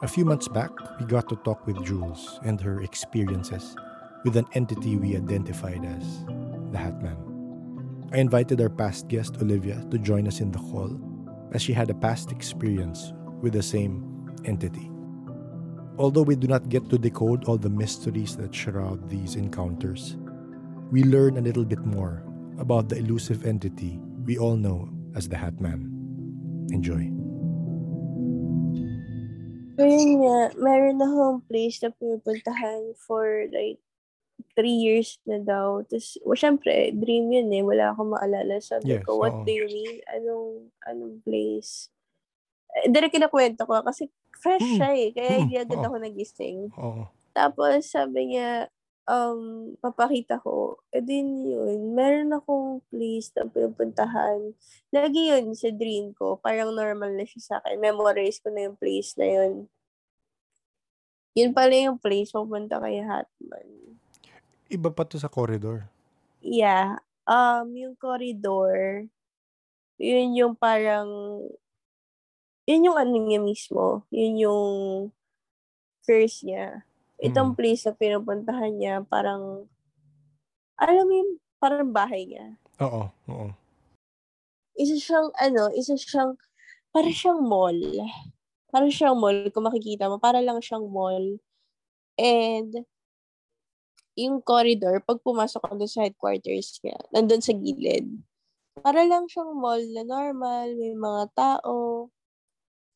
A few months back, we got to talk with Jules and her experiences with an entity we identified as the Hatman. I invited our past guest, Olivia, to join us in the call as she had a past experience with the same entity. Although we do not get to decode all the mysteries that shroud these encounters, we learn a little bit more about the elusive entity we all know as the Hatman. Enjoy. So yun nga, meron akong place na pinupuntahan for like three years na daw. Tapos, well, syempre, dream yun eh. Wala akong maalala. Sabi Yes, ko, what oo. do you mean? Anong, anong place? Eh, Direct kinakwento ko kasi fresh Mm, siya eh. Kaya mm, hindi agad oo. ako nagising. Oo. Tapos, sabi niya, um, papakita ko. E din yun, meron akong place na pinupuntahan. Lagi yun sa dream ko. Parang normal na siya sa akin. Memorize ko na yung place na yun. Yun pala yung place pupunta kay Hatman. Iba pa to sa corridor. Yeah. Um, yung corridor, yun yung parang, yun yung ano niya mismo. Yun yung first niya. Itong Mm. place na pinupuntahan niya, parang, alam mo yung, parang bahay niya. Oo, oo. Isa siyang, ano, isa siyang, para siyang mall. Para siyang mall, kung makikita mo, para lang siyang mall. And, yung corridor, pag pumasok ka doon sa headquarters niya, nandun sa gilid. Para lang siyang mall na normal, may mga tao.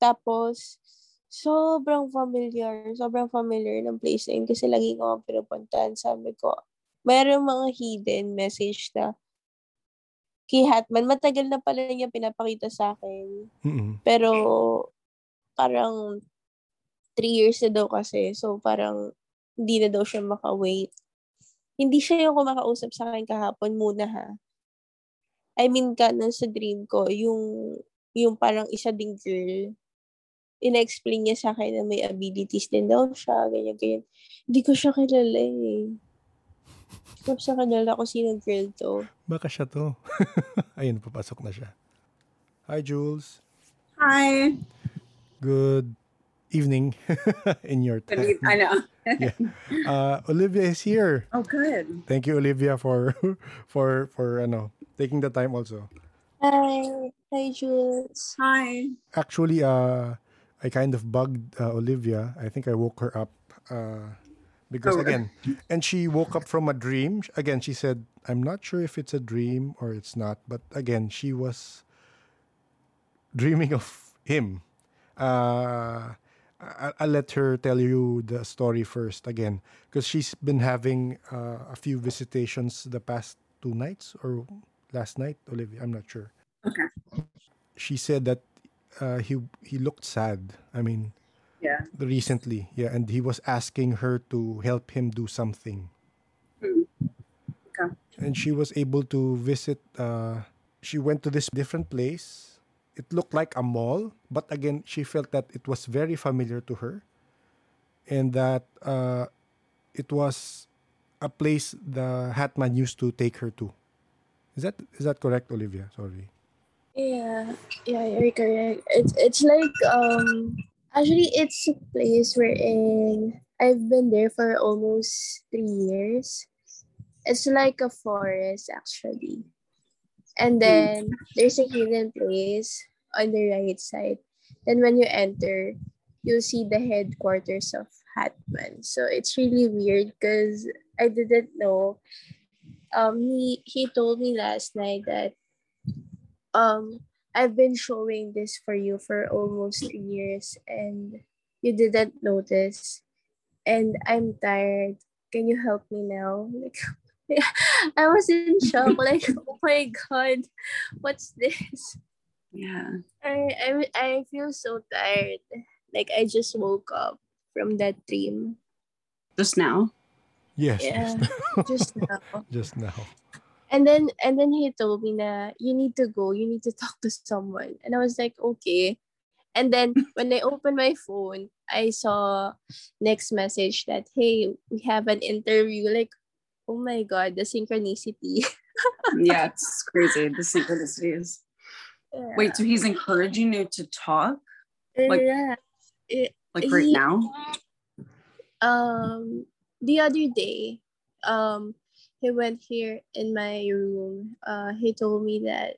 Tapos, sobrang familiar, sobrang familiar ng place na yun kasi lagi ko ang pinupuntahan. Sabi ko, mayroong mga hidden message na kay Hatman, matagal na pala niya pinapakita sa akin. Mm-mm. Pero, parang, three years na daw kasi. So, parang, hindi na daw siya maka-wait. Hindi siya yung kumakausap sa akin kahapon muna ha. I mean, ka nun sa dream ko, yung, yung parang isa ding girl, ina-explain niya sa akin na may abilities din daw siya, ganyan, ganyan. Hindi ko siya kilala eh. Hindi ko siya kilala kung sino girl to. Baka siya to. Ayun, papasok na siya. Hi, Jules. Hi. Good evening in your time. I know. Yeah. Uh, Olivia is here. Oh, good. Thank you, Olivia, for for for ano taking the time also. Hi. Hi, Jules. Hi. Actually, uh, I kind of bugged uh, Olivia. I think I woke her up uh, because Oh. again, and she woke up from a dream. Again, she said, "I'm not sure if it's a dream or it's not," but again, she was dreaming of him. Uh, I- I'll let her tell you the story first again because she's been having uh, a few visitations the past two nights or last night, Olivia. I'm not sure. Okay. She said that uh, he he looked sad. I mean, Yeah. recently, yeah, and he was asking her to help him do something, Hmm. Okay. and she was able to visit. Uh, she went to this different place. It looked like a mall, but again, she felt that it was very familiar to her, and that uh, it was a place the Hatman used to take her to. Is that is that correct, Olivia? Sorry. Yeah, yeah, you're correct. It's it's like um actually it's a place wherein I've been there for almost three years. It's like a forest actually. And then there's a hidden place on the right side. Then when you enter, you'll see the headquarters of Hatman. So it's really weird because I didn't know. Um he he told me last night that um I've been showing this for you for almost years and you didn't notice and I'm tired. Can you help me now? Like I was in shock. Like, oh my god, what's this? Yeah. I I I feel so tired. Like I just woke up from that dream. Just now. Yes. Yeah, Just just now. just now. And then and then he told me na you need to go, you need to talk to someone. And I was like, okay. And then when I opened my phone, I saw next message that hey, we have an interview. Like, oh my god, the synchronicity. yeah, it's crazy. The synchronicities. Yeah. Wait, so he's encouraging you to talk like- yeah. It, like right He- now? um the other day um he went here in my room. Uh he told me that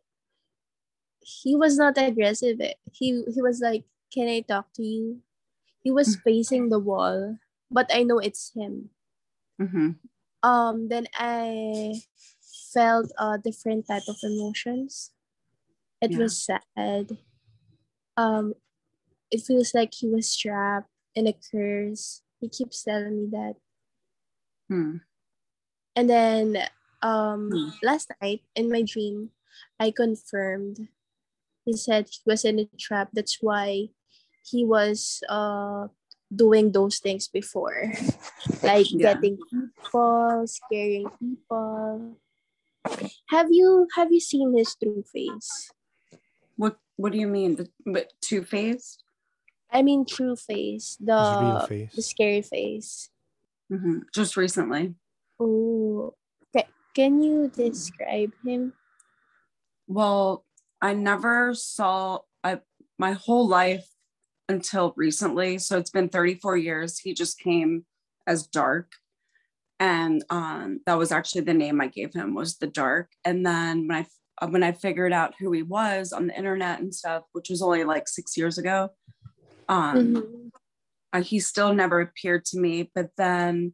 he was not aggressive. He he was like can i talk to you? He was facing the wall but i know it's him. Hmm um then i felt a different type of emotions. It Yeah. was sad. Um it feels like he was trapped in a curse. He keeps telling me that. Hmm. And then um Hmm. last night in my dream i confirmed he said he was in a trap that's why he was uh doing those things before like Yeah. getting people scaring people have you have you seen his true face What What do you mean? The, but two faced? i mean true face the face. the scary face hmm Just recently. Oh can you describe him Well, I never saw I my whole life until recently. So it's been 34 years. He just came as dark. And um, that was actually the name I gave him was the dark. And then when I uh, when I figured out who he was on the internet and stuff, which was only like six years ago, um, Mhm. uh, he still never appeared to me but then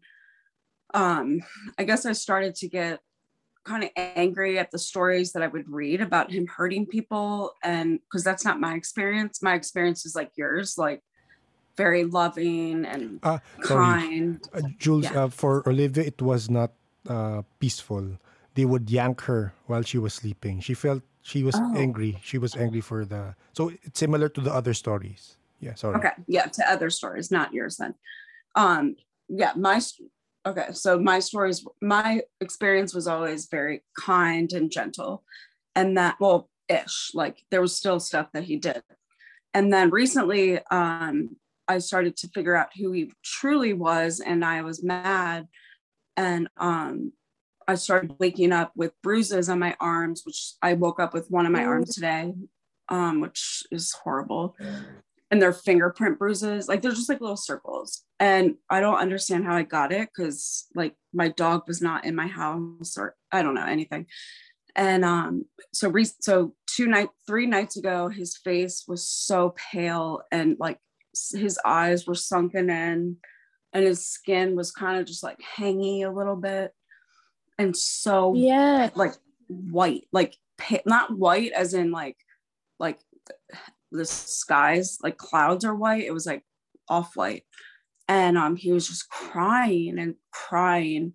um i guess i started to get kind of angry at the stories that i would read about him hurting people and because that's not my experience my experience is like yours like very loving and sorry. kind Uh, Jules, Yeah. uh, for Olivia, it was not uh, peaceful. They would yank her while she was sleeping. She felt she was Oh. angry. She was angry for the. So it's similar to the other stories. Yeah, sorry. okay yeah to other stories not yours then um yeah my okay so my stories my experience was always very kind and gentle and that well ish like there was still stuff that he did. And then recently um i started to figure out who he truly was and i was mad. And um i started waking up with bruises on my arms which i woke up with one of my arms today um which is horrible and they're fingerprint bruises. Like they're just like little circles. And I don't understand how I got it because like my dog was not in my house or I don't know anything. And um, so re- so two night three nights ago, his face was so pale and like his eyes were sunken in, and his skin was kind of just like hangy a little bit, and so yeah like white, like pa- not white as in like like the skies, like clouds are white. It was like off white. And um he was just crying and crying.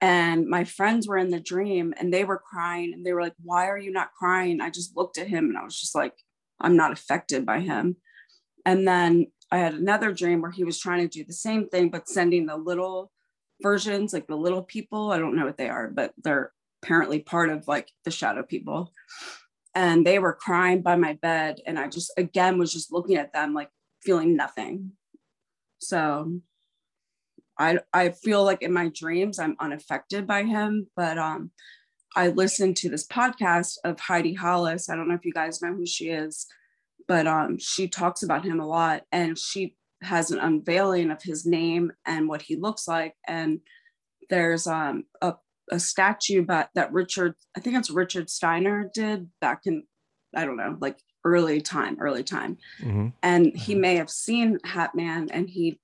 And my friends were in the dream and they were crying and they were like, Why are you not crying? I just looked at him and I was just like, I'm not affected by him. And then I had another dream where he was trying to do the same thing, but sending the little versions, like the little people. I don't know what they are, but they're apparently part of like the shadow people. And they were crying by my bed. And I just, again, was just looking at them, like feeling nothing. So I, I feel like in my dreams, I'm unaffected by him. But um, I listened to this podcast of Heidi Hollis. I don't know if you guys know who she is, but um, she talks about him a lot. And she has an unveiling of his name and what he looks like. And there's um, a, a statue but that Richard, I think it's Richard Steiner did back in, I don't know, like early time, early time. Mhm. And he may have seen Hat Man and he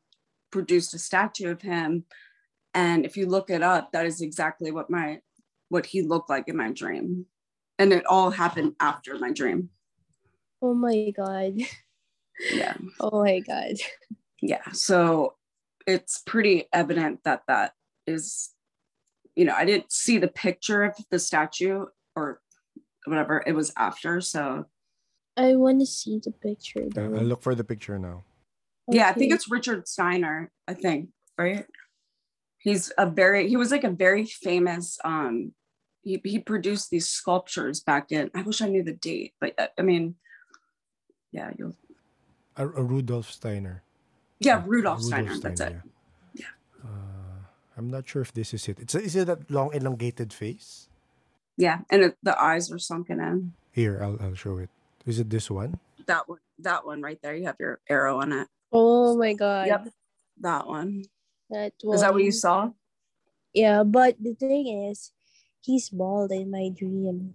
produced a statue of him. And if you look it up, that is exactly what my what he looked like in my dream. And it all happened after my dream. oh my god Yeah. oh my god yeah so it's pretty evident that that is you know i didn't see the picture of the statue or whatever it was after so i want to see the picture Uh. I'll look for the picture now. yeah i think it's richard steiner i think right he's a very he was like a very famous um he, he produced these sculptures back in i wish i knew the date but uh, i mean yeah you'll A, a Rudolf Steiner. yeah Rudolf rudolph steiner that's it Yeah. I'm not sure if this is it. It's is it that long elongated face? Yeah, and it, the eyes are sunken in. Here, I'll I'll show it. Is it this one? That one, that one right there. You have your arrow on it. Oh my god. Yep, that one. That one. Is that what you saw? Yeah, but the thing is, he's bald in my dream.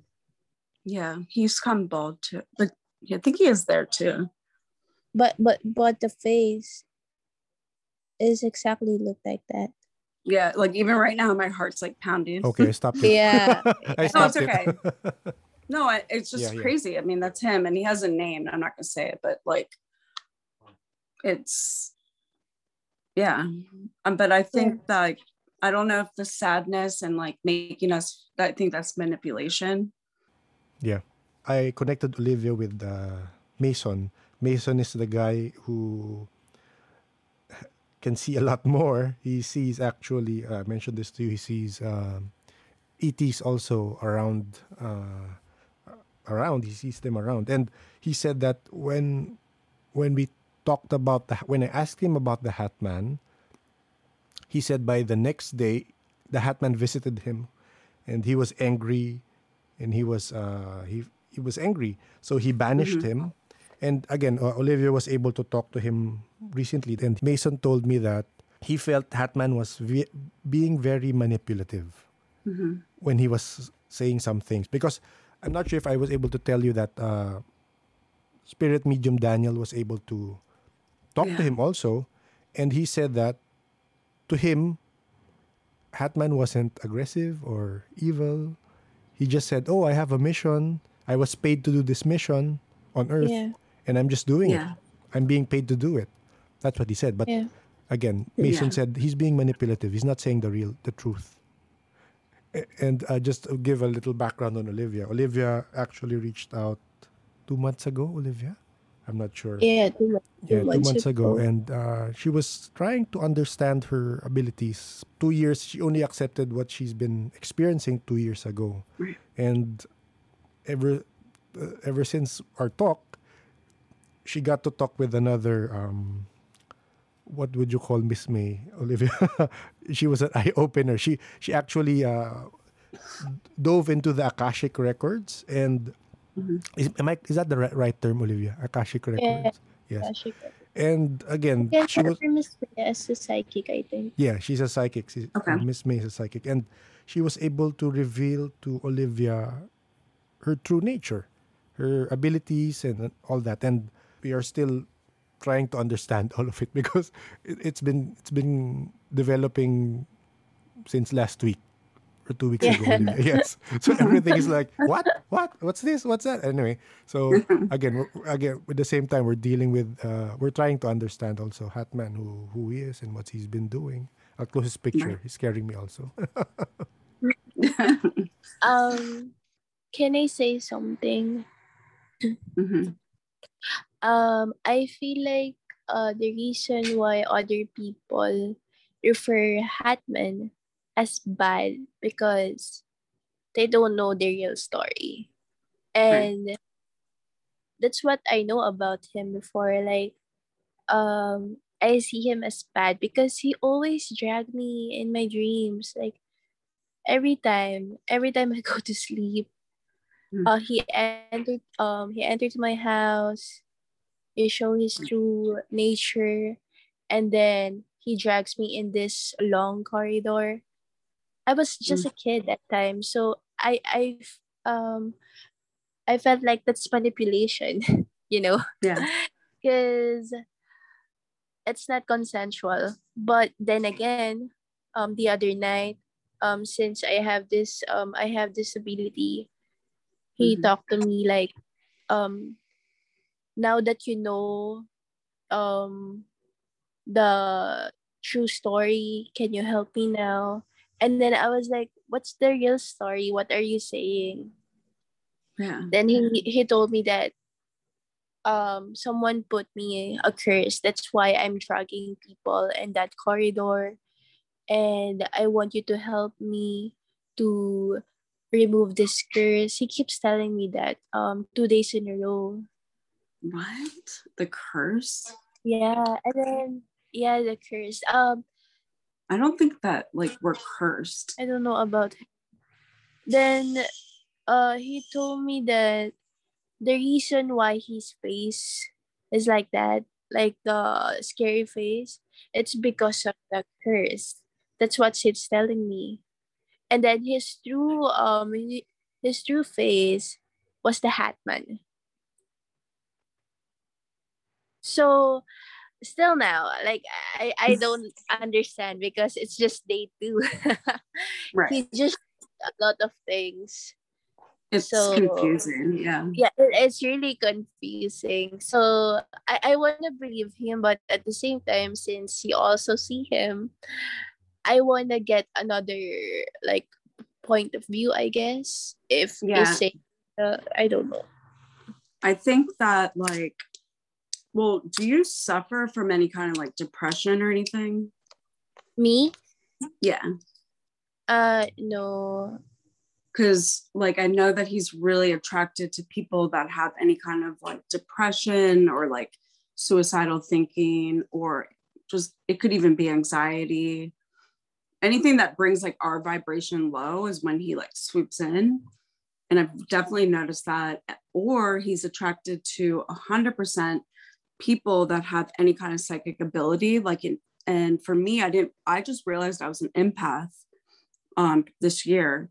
Yeah, he's come bald too, but I think he is there too. But but but the face is exactly look like that. Yeah, like even right now, my heart's like pounding. Okay, I stopped. Yeah. I No, stopped it's it. No, I, it's just Yeah, yeah. crazy. I mean, that's him, and he has a name. I'm not gonna say it, but like, it's yeah. Um, but I think that I don't know if the sadness and like making us. I think that's manipulation. Yeah, I connected Olivia with uh, Mason. Mason is the guy who can see a lot more. He sees actually. uh, I mentioned this to you. He sees um, ETs also around. Uh, around. He sees them around, and he said that when when we talked about the when I asked him about the Hat Man, he said by the next day the Hat Man visited him, and he was angry, and he was uh, he he was angry, so he banished him. And again, uh, Olivia was able to talk to him recently, and Mason told me that he felt Hatman was ve- being very manipulative Mhm. when he was saying some things. Because I'm not sure if I was able to tell you that uh, Spirit Medium Daniel was able to talk to him also, and he said that to him, Hatman wasn't aggressive or evil. He just said, "Oh, I have a mission. I was paid to do this mission on Earth, Yeah. And I'm just doing Yeah. it. I'm being paid to do it." That's what he said. But Yeah. again, Mason Yeah. said he's being manipulative. He's not saying the real, the truth. And uh, just to give a little background on Olivia. Olivia actually reached out two months ago. Olivia, I'm not sure. Yeah, two, months- Yeah, two months months ago, ago. and uh, she was trying to understand her abilities. Two years, she only accepted what she's been experiencing two years ago, and ever uh, ever since our talk, she got to talk with another. Um, what would you call Miss May, Olivia? she was an eye opener. She she actually uh, dove into the akashic records and. Mhm. Is, am I, is that the right, term, Olivia? Akashic records. Yes. Yeah, she, And again, yeah, she was Miss Maya as a psychic, I think. yeah, she's a psychic. She's, Okay. uh, Miss May is a psychic, and she was able to reveal to Olivia her true nature, her abilities, and all that. And we are still trying to understand all of it because it, it's been it's been developing since last week or two weeks ago. Yeah. Olivia. Yes, so everything is like what, what, what's this, what's that? Anyway, so again, again, at the same time, we're dealing with, uh, we're trying to understand also Hatman, who who he is and what he's been doing. I'll close his picture. He's scaring me also. Um, can I say something? Mhm. Um, I feel like uh the reason why other people refer Hatman as bad because they don't know the real story. And that's what I know about him before. Like um I see him as bad because he always dragged me in my dreams. Like every time, every time I go to sleep, Mm. uh, he entered. Um, he entered my house. He show his true nature, and then he drags me in this long corridor. I was just a kid that time, so I I um I felt like that's manipulation, you know Yeah. because it's not consensual. But then again, um, the other night, um, since I have this, um, I have this ability, he Mhm. talked to me like, um, now that you know, um, the true story, can you help me now? And then I was like, what's the real story? What are you saying? Yeah. then he he told me that um someone put me a curse that's why i'm dragging people in that corridor and i want you to help me to remove this curse he keeps telling me that um two days in a row What? The curse? yeah and then yeah the curse um I don't think that like we're cursed. I don't know about him. Then uh he told me that the reason why his face is like that, like the scary face, it's because of the curse. That's what he's telling me. And then his true um his true face was the Hatman. So still now, like I, I don't understand because it's just day two. Right. he just a lot of things. It's So- confusing. Yeah. Yeah, it, it's really confusing. So I, I wanna believe him, but at the same time, since you also see him, I wanna get another like point of view, I guess. If Yeah. he's saying uh, I don't know. I think that like, well, do you suffer from any kind of like depression or anything? Me? Yeah. Uh no. Because like I know that he's really attracted to people that have any kind of like depression or like suicidal thinking or just it could even be anxiety. Anything that brings like our vibration low is when he like swoops in. And I've definitely noticed that. Or he's attracted to a hundred percent people that have any kind of psychic ability. Like in, and for me, I didn't I just realized I was an empath um this year.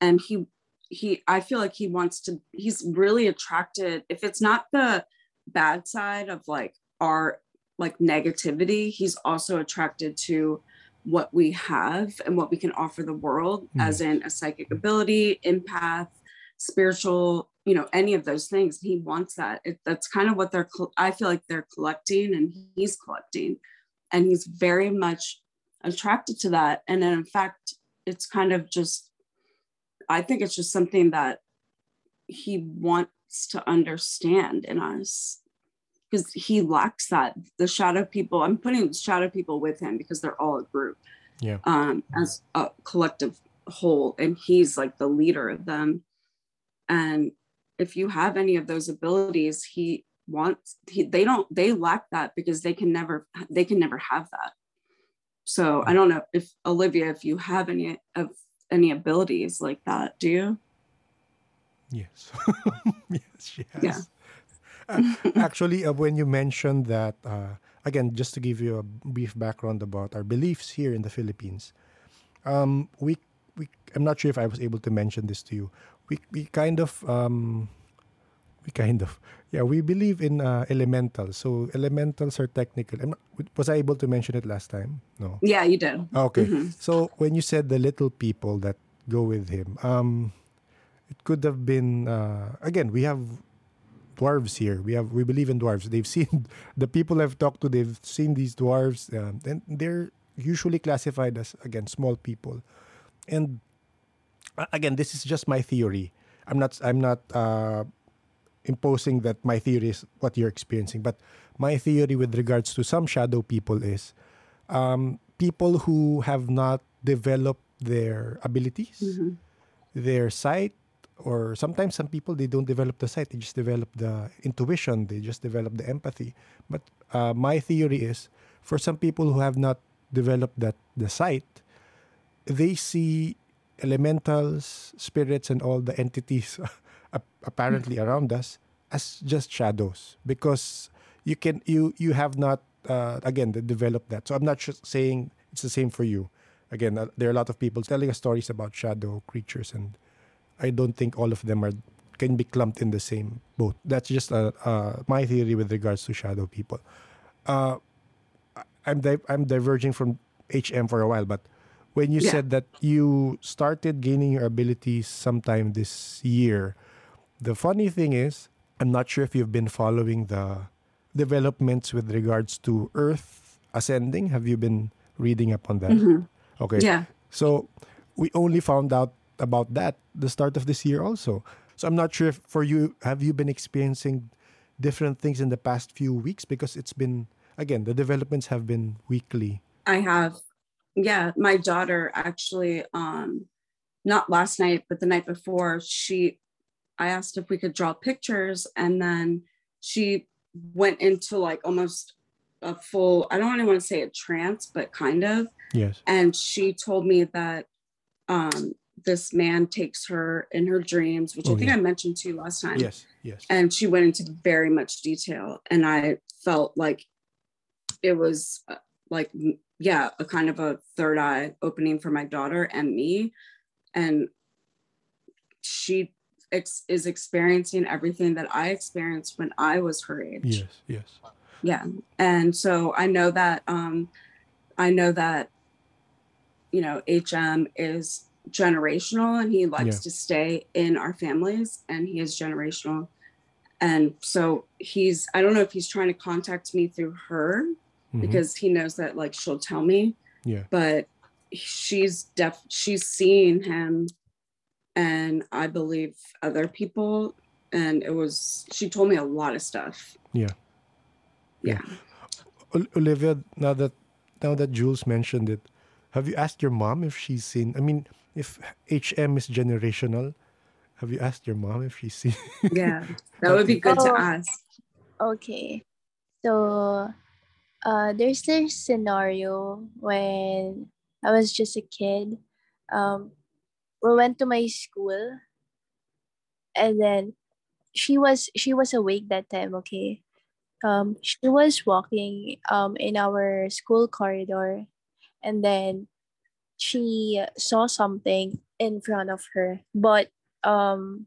And he he I feel like he wants to he's really attracted, if it's not the bad side of like our like negativity, he's also attracted to what we have and what we can offer the world as in a psychic ability, empath, spiritual, you know, any of those things. He wants that. It, that's kind of what they're, I feel like they're collecting and he's collecting. And he's very much attracted to that. And then, in fact, it's kind of just, I think it's just something that he wants to understand in us because he lacks that. The shadow people, I'm putting shadow people with him because they're all a group Yeah. um, as a collective whole, and he's like the leader of them. And if you have any of those abilities, he wants he, they don't they lack that because they can never they can never have that. So I don't know if Olivia, if you have any of any abilities like that, do you? Yes. yes, she has. Yeah. Uh, actually, uh, when you mentioned that, uh, again, just to give you a brief background about our beliefs here in the Philippines, um, we, we, I'm not sure if I was able to mention this to you. We, we kind of, um, we kind of, yeah, we believe in uh, elementals. So elementals are technical. Not, was I able to mention it last time? No. Yeah, you did. Okay. Mhm. So when you said the little people that go with him, um, it could have been uh, again. We have dwarves here. We have we believe in dwarves. They've seen the people I've talked to. They've seen these dwarves, um, and they're usually classified as again small people. And again, this is just my theory. I'm not. I'm not. Uh, imposing that my theory is what you're experiencing but my theory with regards to some shadow people is um, people who have not developed their abilities, Mhm. their sight, or sometimes some people they don't develop the sight; they just develop the intuition, they just develop the empathy. But uh, my theory is for some people who have not developed that the sight, they see elementals, spirits, and all the entities ap- apparently around us as just shadows because you can you you have not uh, again developed that. So I'm not just saying it's the same for you. Again, uh, there are a lot of people telling us stories about shadow creatures, and I don't think all of them are can be clumped in the same boat. That's just uh, uh, my theory with regards to shadow people. Uh, I'm di- I'm diverging from HM for a while, but when you Yeah. said that you started gaining your abilities sometime this year, the funny thing is, I'm not sure if you've been following the developments with regards to Earth ascending. Have you been reading up on that? Mhm. Okay. Yeah. So we only found out about that the start of this year also. So I'm not sure if for you have you been experiencing different things in the past few weeks because it's been again the developments have been weekly. I have. Yeah, my daughter actually um not last night but the night before she I asked if we could draw pictures and then she went into like almost a full I don't really want to say a trance but kind of Yes. and she told me that um this man takes her in her dreams, which Oh, I think yeah. I mentioned to you last time. Yes, yes. And she went into very much detail. And I felt like it was uh, like, yeah, a kind of a third eye opening for my daughter and me. And she ex- is experiencing everything that I experienced when I was her age Yes, yes. yeah and so i know that um i know that you know hm is generational and he likes Yeah. to stay in our families and he is generational and so he's i don't know if he's trying to contact me through her Mhm. because he knows that like she'll tell me Yeah. but she's def she's seeing him and i believe other people and it was she told me a lot of stuff Yeah. yeah Ol- Olivia, now that now that Jules mentioned it, have you asked your mom if she's seen? I mean, if HM is generational, have you asked your mom if she's seen? Yeah, that would be good to Oh. ask. Okay. So uh there's this scenario when I was just a kid. Um we went to my school and then she was she was awake that time, okay? Um she was walking um in our school corridor and then she saw something in front of her but um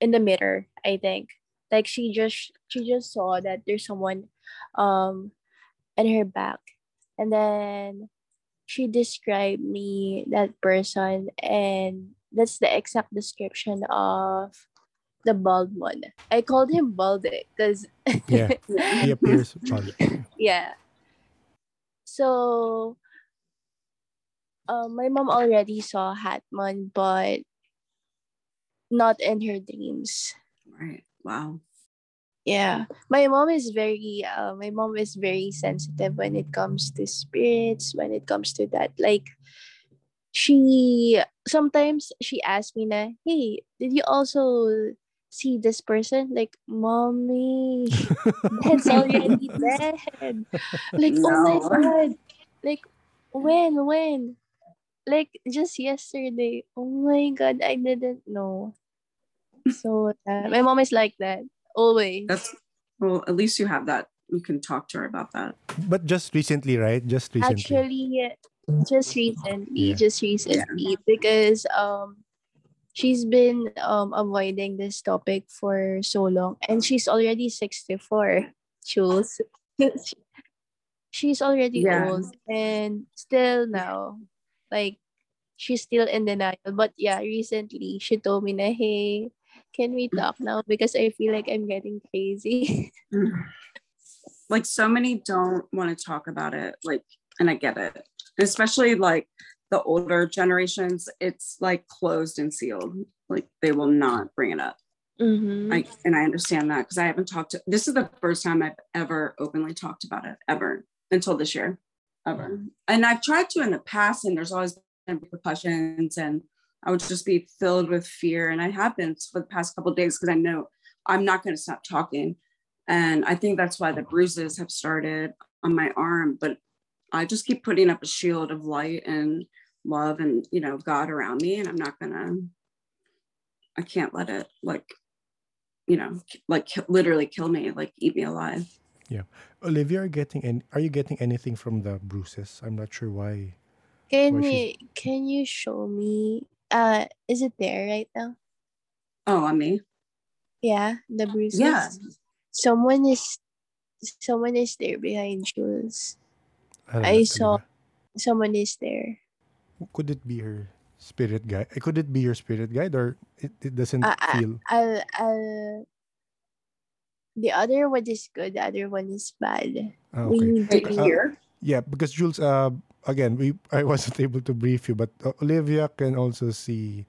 in the mirror, I think like she just she just saw that there's someone um in her back and then she described me that person and that's the exact description of the bald one i called him bald because yeah, he appears. bald. yeah so um, my mom already saw hatman but not in her dreams Right. Wow. Yeah, my mom is very uh, my mom is very sensitive when it comes to spirits, when it comes to that. Like she sometimes she asks me na, "Hey, did you also see this person?" Like, "Mommy, that's already dead." Like, "Oh my god." Like, when when? Like just yesterday. Oh my god, I didn't know. So uh, my mom is like that always. That's well, at least you have that. You can talk to her about that. But just recently, right? Just recently. Actually, just recently, Yeah. just recently, because um, she's been um avoiding this topic for so long, and she's already sixty four. Jules, she's already Yeah. old, and still now, like she's still in denial. But yeah, recently she told me na, hey, can we talk now? Because I feel like I'm getting crazy. like so many don't want to talk about it. Like, and I get it. Especially like the older generations, it's like closed and sealed. Like they will not bring it up. mm-hmm. I and I understand that because I haven't talked to this is the first time I've ever openly talked about it ever until this year. Ever. And I've tried to in the past and there's always been repercussions and I would just be filled with fear. And I have been for the past couple of days because I know I'm not going to stop talking. And I think that's why the bruises have started on my arm. But I just keep putting up a shield of light and love and you know God around me. And I'm not gonna I can't let it like you know, like literally kill me, like eat me alive. Yeah. Olivia, are getting any? Are you getting anything from the bruises? I'm not sure why. Can Why you can you show me? Uh, is it there right now? Oh, on me? Yeah, the bruises. Yeah. Someone is someone is there behind Jules. don't I saw- Olivia. Someone is there. Could it be her spirit guide? Eh, Could it be your spirit guide, or it, it doesn't I- I- feel? I'll I'll the other one is good, the other one is bad. We okay. need Right to- here. Yeah, because Jules, uh, again, we I wasn't able to brief you, but uh, Olivia can also see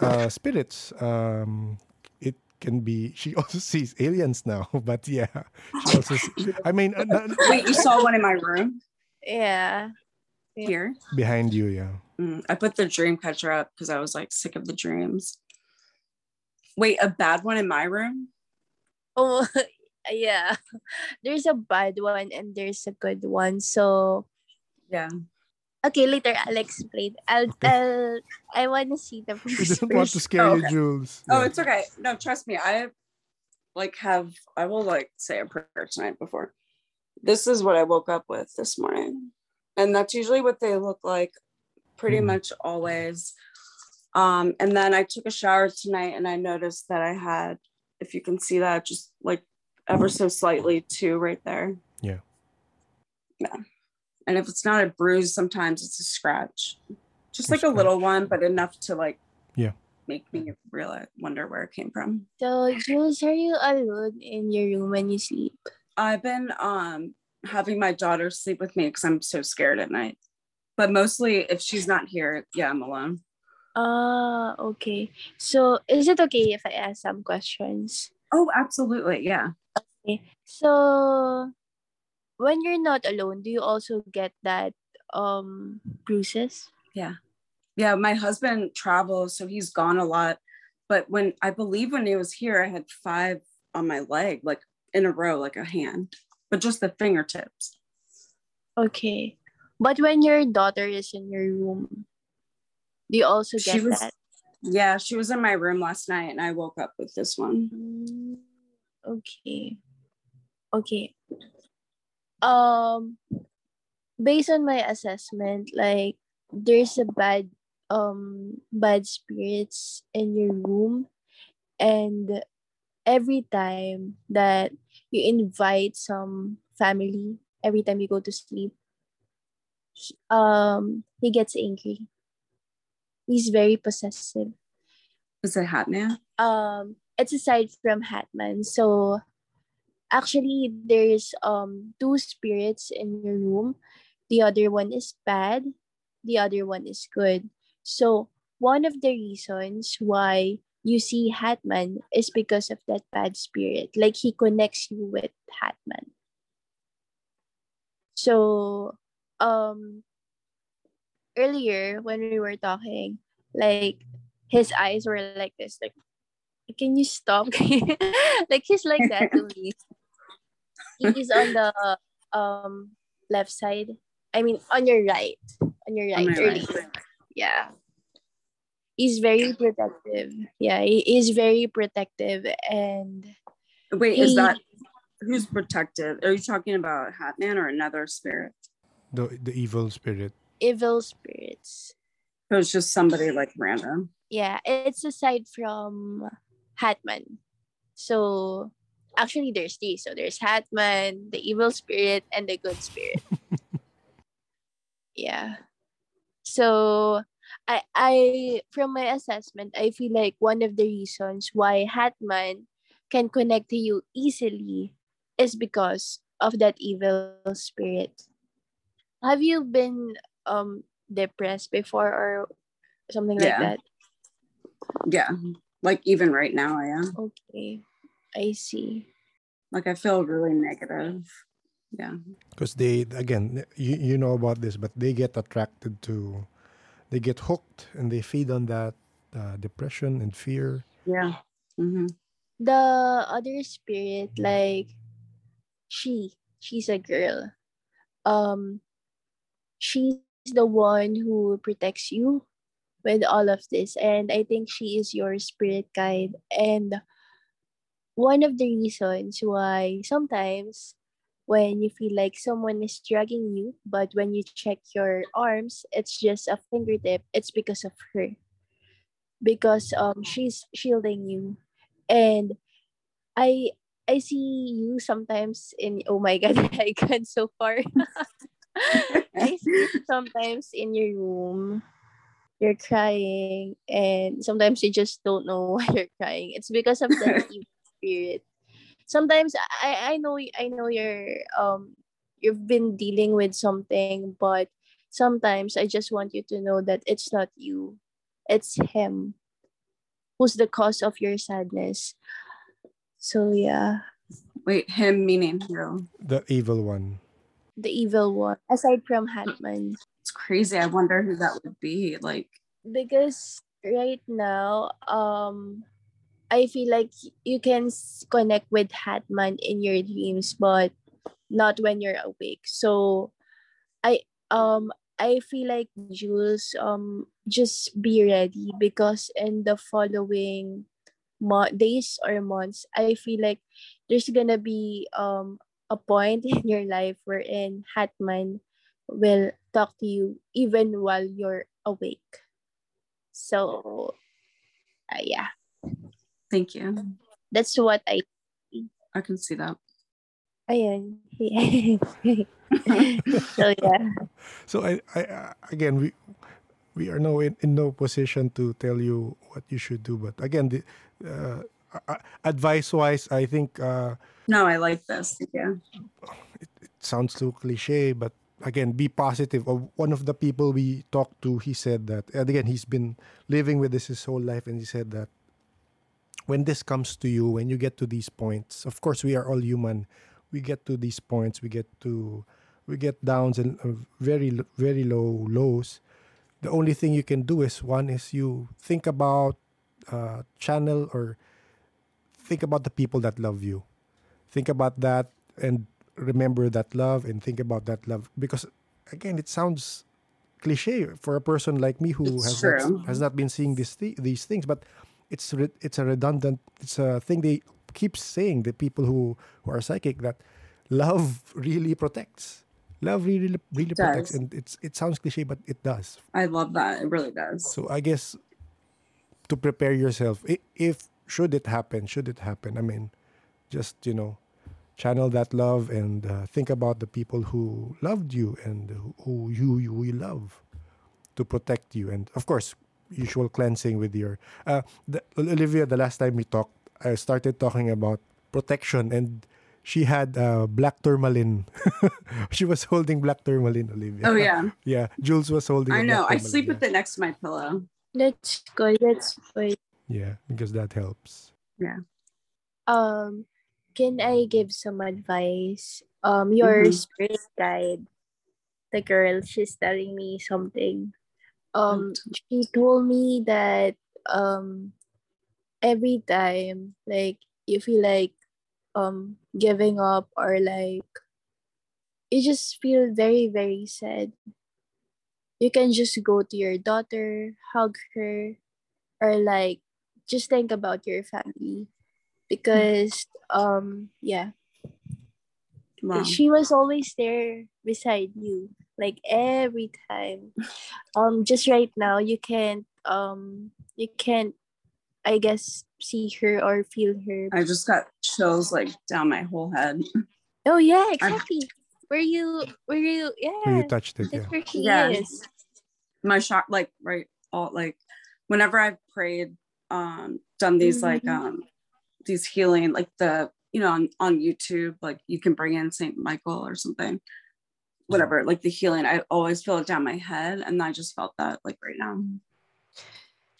uh, spirits. Um, it can be. She also sees aliens now, but yeah, she also. See, I mean, uh, Wait, you saw one in my room Yeah. here? behind you, yeah. Mm, I put the dream catcher up because I was like sick of the dreams. Wait, a bad one in my room? Oh yeah. There's a bad one and there's a good one. So Yeah. Okay, later I'll explain. I'll Okay. tell. I want to see the We first didn't want to scare Oh, you, okay. Jules. Oh, Yeah. it's okay. No, trust me. I like have I will like say a prayer tonight before. This is what I woke up with this morning. And that's usually what they look like pretty Mhm. much always. Um, and then I took a shower tonight and I noticed that I had, if you can see that, just like ever so slightly two right there. Yeah. Yeah. And if it's not a bruise, sometimes it's a scratch. Just A like a little one, but enough to like Yeah. make me realize wonder where it came from. So, Jules, are you alone in your room when you sleep? I've been um having my daughter sleep with me because I'm so scared at night. But mostly if she's not here, yeah, I'm alone. Ah, okay. So, is it okay if I ask some questions? Oh, absolutely. Yeah. Okay. So, when you're not alone, do you also get that um bruises? Yeah, Yeah, my husband travels, so he's gone a lot. But when I believe when he was here, I had five on my leg, like in a row, like a hand, but just the fingertips. Okay. But when your daughter is in your room, do you also She get was- that? Yeah, she was in my room last night and I woke up with this one. Mm, Okay. Okay. Um based on my assessment, like there's a bad um bad spirits in your room and every time that you invite some family, every time you go to sleep, um he gets angry. He's very possessive. Is it Hatman? um it's aside from Hatman. So actually there's um two spirits in your room. The other one is bad, the other one is good. So one of the reasons why you see Hatman is because of that bad spirit. Like he connects you with Hatman. So um earlier when we were talking, like his eyes were like this, like can you stop? like he's like that to me. He's on the um left side. I mean on your right. On your On right. my right. Yeah. He's very protective. Yeah, he is very protective and Wait, is that who's protective? Are you talking about Hatman or another spirit? The the evil spirit. evil spirits. It was just somebody like random. Yeah, it's aside from Hatman. So actually there's three. So there's Hatman, the evil spirit, and the good spirit. yeah. So I I from my assessment, I feel like one of the reasons why Hatman can connect to you easily is because of that evil spirit. Have you been um depressed before or something like Yeah. that? Yeah. Like even right now I am. Okay. I see. Like I feel really negative. Yeah. because they again you, you know about this but they get attracted to they get hooked and they feed on that uh, depression and fear Yeah. hmm The other spirit, like she, she's a girl. Um she's the one who protects you with all of this. And I think she is your spirit guide. And one of the reasons why sometimes when you feel like someone is dragging you, but when you check your arms, it's just a fingertip, it's because of her. Because um she's shielding you. And I I see you sometimes in oh my god, I got so far. I see you sometimes in your room. You're crying and sometimes you just don't know why you're crying. It's because of the spirit. Sometimes I I know I know you're um you've been dealing with something, but sometimes I just want you to know that it's not you. It's him who's the cause of your sadness. So yeah, Wait, him meaning who? the evil one the evil one aside from Hatman. It's crazy. I wonder who that would be. Like, because right now um i feel like you can connect with hatman in your dreams but not when you're awake so i um I feel like Jules, um, just be ready because in the following mo- days or months, I feel like there's gonna be um a point in your life wherein Hatman will talk to you even while you're awake. So, uh, yeah, Thank you. that's what I. I can see that. Ayan. so yeah. So I, I uh, again we we are no in, in no position to tell you what you should do. But again, the uh, advice wise, I think uh, No, I like this. Yeah. it sounds too cliche, but again, be positive. Uh, One of the people we talked to, he said that, and again, he's been living with this his whole life, and he said that when this comes to you, when you get to these points, of course, we are all human. We get to these points, we get to, we get downs and uh, very, very low lows. The only thing you can do is one is you think about uh, channel or think about the people that love you. Think about that and remember that love and think about that love because again it sounds cliche for a person like me who It's has true. not, has not been seeing this thi- these things but it's re- it's a redundant it's a thing they keep saying the people who who are psychic that love really protects love really really protects and it's it sounds cliche but it does I love that. It really does. so I guess to prepare yourself, i- if should it happen, should it happen, I mean, just you know, channel that love and uh, think about the people who loved you and who- who you you, you love to protect you, and of course, usual cleansing with your. Uh, the, Olivia, the last time we talked, I started talking about protection and. She had uh, black tourmaline. she was holding black tourmaline, Olivia. Oh yeah. Yeah, Jules was holding. I know. black I sleep yeah. with it next to my pillow. That's good. That's good. Yeah, because that helps. Yeah. Um, can I give some advice? Um, your Mhm. spirit guide, the girl, she's telling me something. Um, she told me that um, every time like you feel like um giving up or like you just feel very very sad. You can just go to your daughter, hug her, or like just think about your family because um yeah Wow. she was always there beside you like every time um just right now you can't um you can't i guess see her or feel her I just got chills like down my whole head. oh yeah exactly where you where you yeah Where you touched it, that's yeah. where Yeah. My shock, like right, all like whenever I've prayed, um, done these like Mhm. um these healing, like the you know on on YouTube, like you can bring in Saint Michael or something, whatever, like the healing. I always feel it down my head, and I just felt that like right now.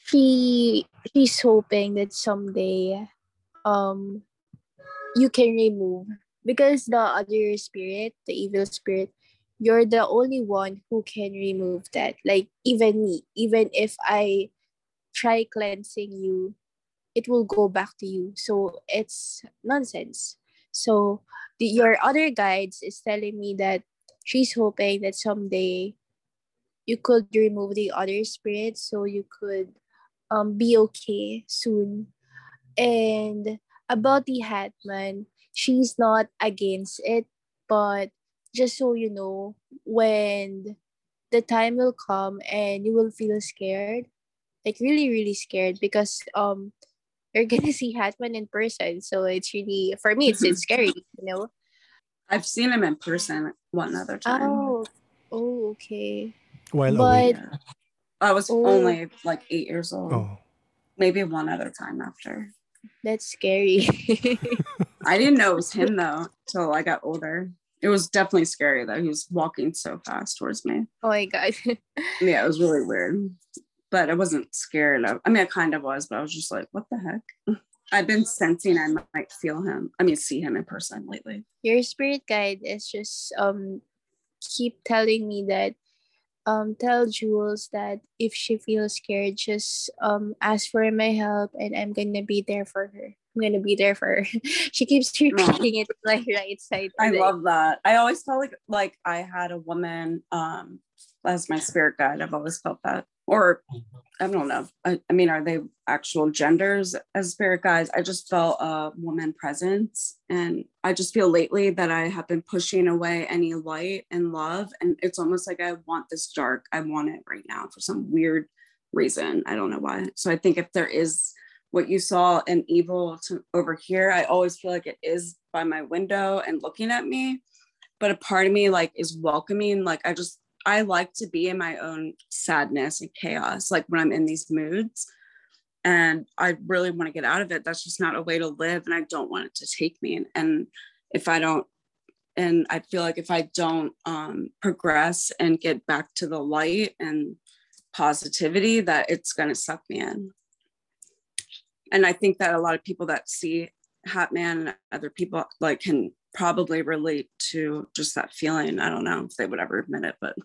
she she's hoping that someday um you can remove because the other spirit the evil spirit you're the only one who can remove that like even me even if i try cleansing you it will go back to you so it's nonsense so the, your other guides is telling me that she's hoping that someday you could remove the other spirit so you could um be okay soon. And about the Hatman, she's not against it, but just so you know, when the time will come and you will feel scared, like really, really scared because um you're gonna see Hatman in person. So it's really for me it's it's scary, you know. I've seen him in person one other time. Oh, oh, okay. While But- Yeah. I was Oh. only like eight years old. Oh, Maybe one other time after. That's scary. I didn't know it was him though till I got older. It was definitely scary though. He was walking so fast towards me. oh my god. Yeah, it was really weird. But I wasn't scared of I mean I kind of was, but I was just like, what the heck? I've been sensing I might feel him. I mean see him in person lately. your spirit guide is just um keep telling me that um tell Jules that if she feels scared just um ask for my help and I'm gonna be there for her. I'm gonna be there for her. she keeps repeating it like right side. I love that. I always felt like like I had a woman um as my spirit guide. I've always felt that. Or mm-hmm. I don't know. I, I mean, are they actual genders as spirit guides? I just felt a woman presence. And I just feel lately that I have been pushing away any light and love. And it's almost like I want this dark. I want it right now for some weird reason. I don't know why. So I think if there is what you saw in evil to, over here, I always feel like it is by my window and looking at me. But a part of me like is welcoming. Like I just I like to be in my own sadness and chaos, like when I'm in these moods. And I really want to get out of it. That's just not a way to live. And I don't want it to take me. And, and if I don't, and I feel like if I don't um, progress and get back to the light and positivity, that it's going to suck me in. And I think that a lot of people that see Hatman and other people like can probably relate to just that feeling. I don't know if they would ever admit it, but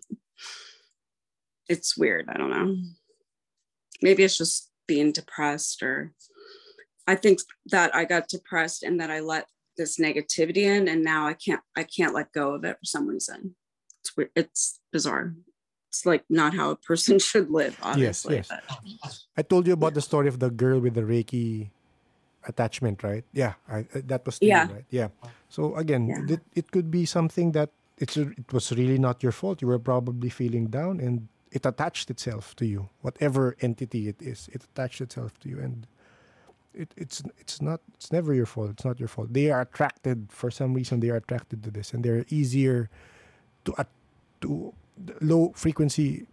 it's weird. I don't know. Maybe it's just being depressed, or I think that I got depressed and that I let this negativity in, and now I can't. I can't let go of it for some reason. It's weird. It's bizarre. It's like not how a person should live. Obviously. Yes, yes. I told you about the story of the girl with the Reiki attachment, right? Yeah, I, that was yeah. right? Yeah. So again, yeah. it, it could be something that it's it was really not your fault. You were probably feeling down, and it attached itself to you. Whatever entity it is, it attached itself to you, and it, it's it's not it's never your fault. It's not your fault. They are attracted for some reason. They are attracted to this, and they're easier to uh, to low frequency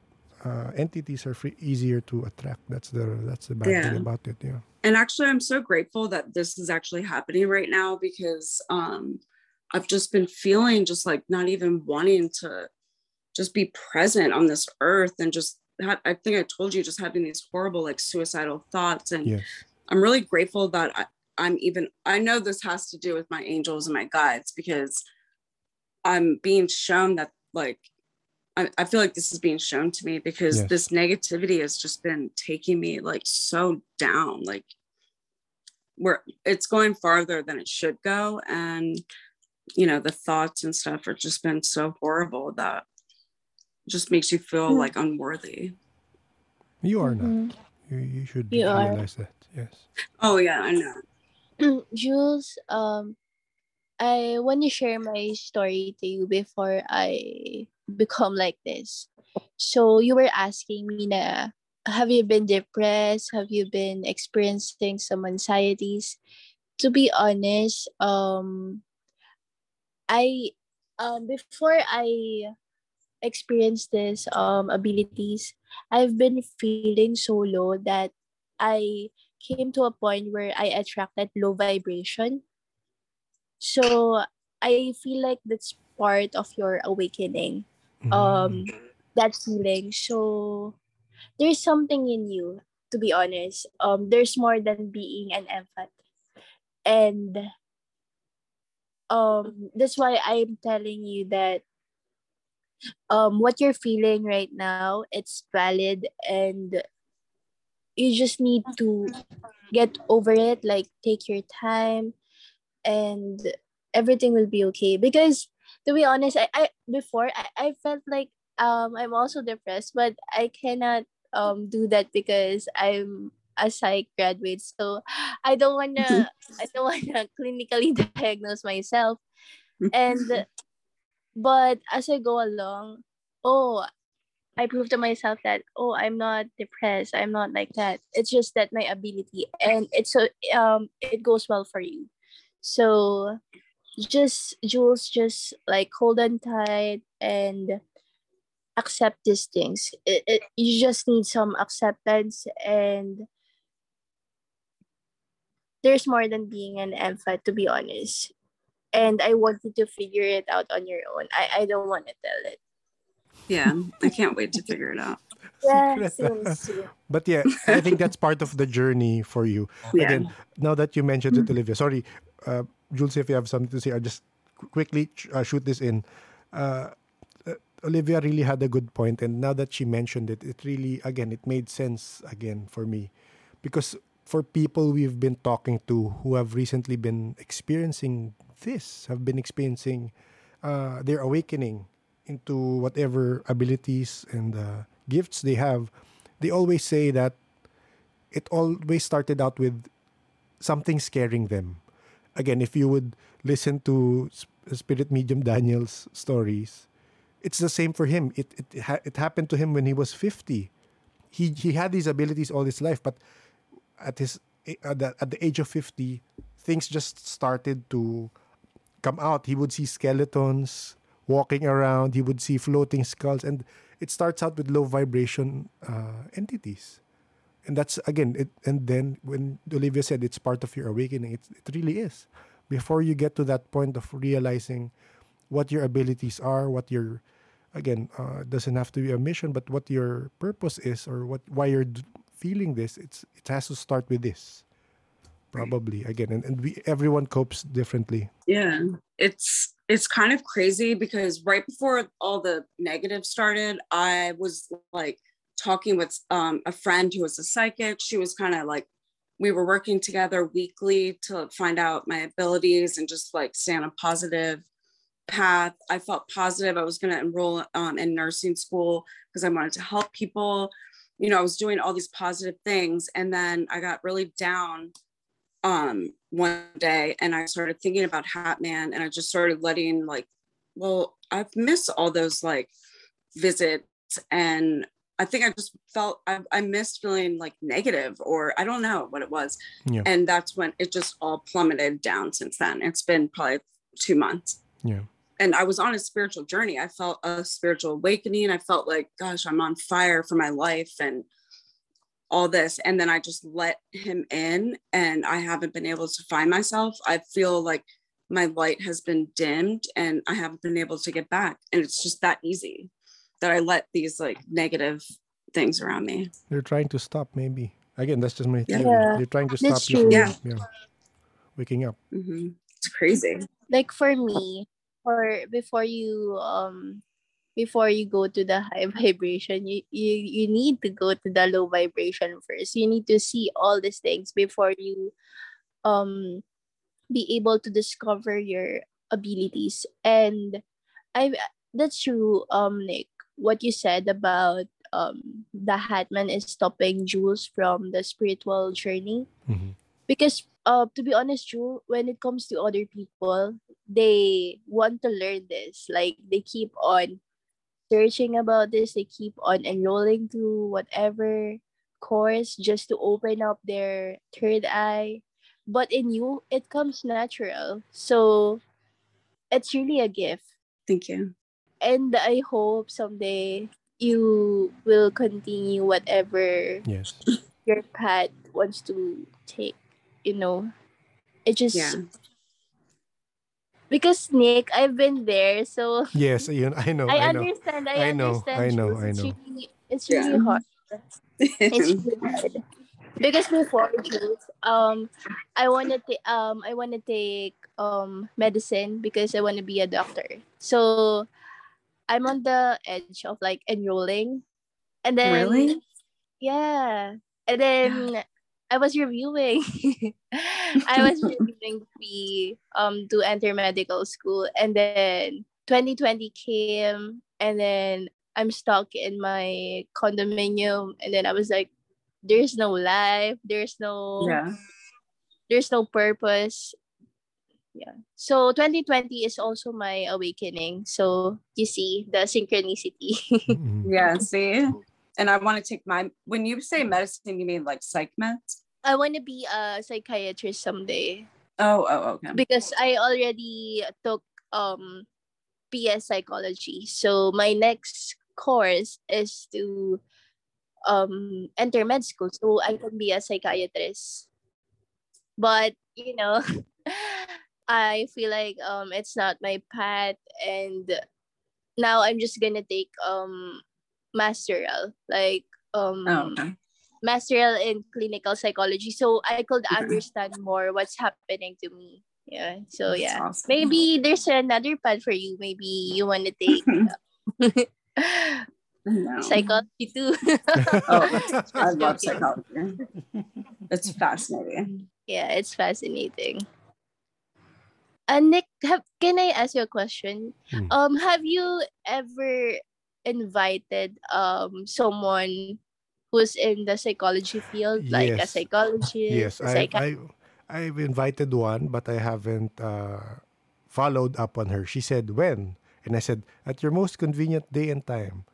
uh, entities are free, easier to attract. That's the that's the bad yeah. thing about it. Yeah. And actually, I'm so grateful that this is actually happening right now because um, I've just been feeling just like not even wanting to just be present on this earth and just have, I think I told you just having these horrible like suicidal thoughts and yes. I'm really grateful that I, I'm even I know this has to do with my angels and my guides because I'm being shown that like I, I feel like this is being shown to me because yes. this negativity has just been taking me like so down, like where it's going farther than it should go. And, you know, the thoughts and stuff have just been so horrible that just makes you feel mm-hmm. like unworthy. You are mm-hmm. not. You, you should you realize are. that. Yes. Oh, yeah, I know. Jules, um, I want to share my story to you before I become like this. So you were asking me na, have you been depressed? Have you been experiencing some anxieties? To be honest, um, I um before I experienced this um abilities, I've been feeling so low that I came to a point where I attracted low vibration. So I feel like that's part of your awakening um mm. that feeling. So there's something in you to be honest. Um there's more than being an empath. And um that's why i'm telling you that um what you're feeling right now it's valid and you just need to get over it like take your time and everything will be okay. Because to be honest, I, I before I, I felt like um I'm also depressed, but I cannot um do that because I'm a psych graduate. So I don't wanna I don't wanna clinically diagnose myself. And but as I go along, oh I prove to myself that oh I'm not depressed. I'm not like that. It's just that my ability and it's so um it goes well for you. So just Jules, just like hold on tight and accept these things. It, it, you just need some acceptance and there's more than being an empath to be honest. And I want you to figure it out on your own. I, I don't want to tell it. Yeah, I can't wait to figure it out. Yeah, but yeah, I think that's part of the journey for you. Yeah. Again, now that you mentioned it, mm-hmm. Olivia, sorry, uh, Jules, if you have something to say, I'll just quickly uh, shoot this in. Uh, uh, Olivia really had a good point, and now that she mentioned it, it really again it made sense again for me, because for people we've been talking to who have recently been experiencing this, have been experiencing uh, their awakening into whatever abilities and uh, gifts they have, they always say that it always started out with something scaring them. Again, if you would listen to Spirit Medium Daniel's stories, it's the same for him. It it it happened to him when he was 50. He he had these abilities all his life, but at his at the, at the age of 50, things just started to come out. He would see skeletons walking around. He would see floating skulls, and it starts out with low vibration uh, entities. And that's again, it, and then when Olivia said it's part of your awakening, it, it really is. Before you get to that point of realizing what your abilities are, what your again uh, doesn't have to be a mission, but what your purpose is or what why you're d- feeling this. It's it has to start with this, probably again, and, and we everyone copes differently. Yeah, it's it's kind of crazy because right before all the negative started, I was like talking with um, a friend who was a psychic. She was kind of like we were working together weekly to find out my abilities and just like stay on a positive path. I felt positive. I was going to enroll um, in nursing school because I wanted to help people. You know, I was doing all these positive things. And then I got really down um, one day and I started thinking about Hatman and I just started letting, like, well, I've missed all those like visits and I think I just felt I, I missed feeling like negative or I don't know what it was. Yeah. And that's when it just all plummeted down since then. It's been probably two months Yeah. and I was on a spiritual journey. I felt a spiritual awakening. I felt like, gosh, I'm on fire for my life and all this. And then I just let him in and I haven't been able to find myself. I feel like my light has been dimmed and I haven't been able to get back. And it's just that easy that I let these like negative things around me. They're trying to stop, maybe. Again, that's just my theory. Yeah, They're trying to stop that's you true. from Yeah. yeah, waking up. hmm It's crazy. like for me or before you um before you go to the high vibration you, you you need to go to the low vibration first you need to see all these things before you um be able to discover your abilities and i that's true um nick what you said about um the hatman is stopping jules from the spiritual journey. Mhm. because uh to be honest Jules, when it comes to other people they want to learn this. Like they keep on searching about this. They keep on enrolling to whatever course just to open up their third eye. But in you it comes natural. So it's really a gift. Thank you. And i hope someday you will continue whatever Yes. your path wants to take you know it just Yeah. because nick i've been there so Yes, yun, I know, i, I, know. understand i, I know, understand I know, Jules. I it's know. really, it's Yeah. hard it's really hard because before Jules, um i want to ta- um i want to take um medicine because i want to be a doctor so i'm on the edge of like enrolling and then Really? yeah. And then I was reviewing. I was reviewing to um to enter medical school and then 2020 came and then I'm stuck in my condominium and then I was like there's no life, there's no Yeah. there's no purpose. Yeah. So 2020 is also my awakening. So you see the synchronicity. Mhm. Yeah. See? And I want to take my, when you say medicine, you mean like psych meds? I want to be a psychiatrist someday. Oh, oh, okay. because I already took um BS psychology. So my next course is to um enter med school so I can be a psychiatrist. But you know, I feel like um it's not my path and now I'm just gonna take um masteral like um Oh, okay. masteral in clinical psychology so I could understand more what's happening to me. Yeah. So That's yeah. awesome. Maybe there's another path for you. Maybe you want to take No. psychology too. Oh, I love psychology. It's fascinating. Yeah, it's fascinating. Uh, Nick, have, can I ask you a question? Hmm. Um, have you ever invited um someone who's in the psychology field, like a psychologist, Yes, a I, psychi- I, I've invited one, but I haven't uh, followed up on her. She said, when? And I said, at your most convenient day and time.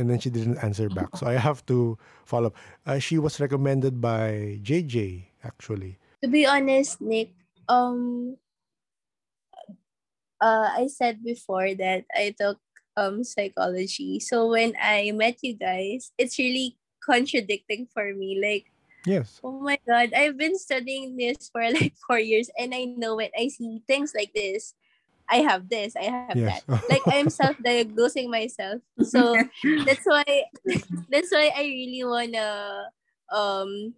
And then she didn't answer back. So I have to follow up. Uh, she was recommended by JJ, actually. to be honest, Nick, um, uh, I said before that I took um psychology. So when I met you guys, it's really contradicting for me. Like, Yes. oh my god, I've been studying this for like four years, and I know when I see things like this, I have this, I have Yes. that. Like I'm self-diagnosing myself. So that's why that's why I really wanna um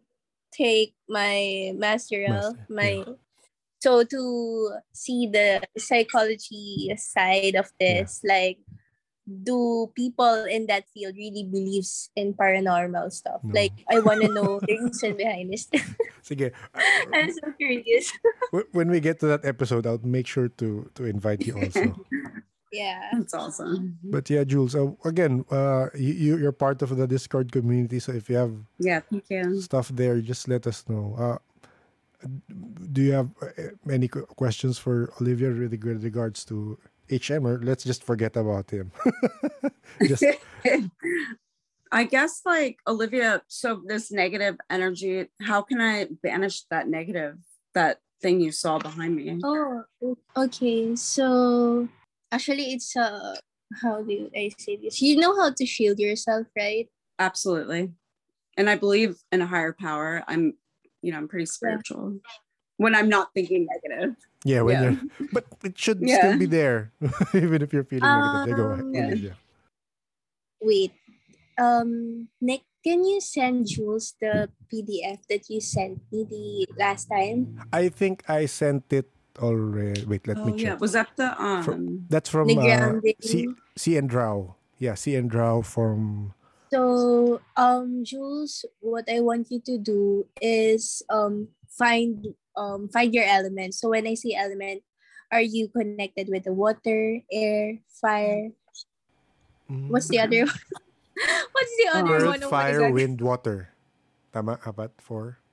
take my masteral Master, my so to see the psychology side of Yeah. this like do people in that field really believes in paranormal stuff No. like i want to know the reason behind this Sige. i'm so curious when we get to that episode, I'll make sure to to invite you also. yeah That's awesome. but yeah, Jules. Uh, again, uh, you you- you're part of the Discord community, so if you have Yeah, thank you. stuff there, just let us know. Uh, do you have uh, any questions for Olivia with regards to HM, or let's just forget about him? just I guess like Olivia, so this negative energy, how can I banish that negative, that thing you saw behind me? oh okay so actually it's uh how do i say this you know how to shield yourself right Absolutely. And I believe in a higher power. I'm, you know, I'm pretty spiritual when I'm not thinking negative. yeah, when Yeah. you're, but it should Yeah. still be there, even if you're feeling negative. Yeah, go ahead, Um, Yeah. Wait, um, Nick, can you send Jules the PDF that you sent me the last time? I think I sent it already. Wait, let oh me yeah. Was that the um That's from The uh, grounding. C C and Drow. Yeah, C and Drow from So, um, Jules, what I want you to do is um find um find your element. So when I say element, are you connected with the water, air, fire? What's the other one? What's the other Earth, one? Oh fire, God. wind, water. Tama apat for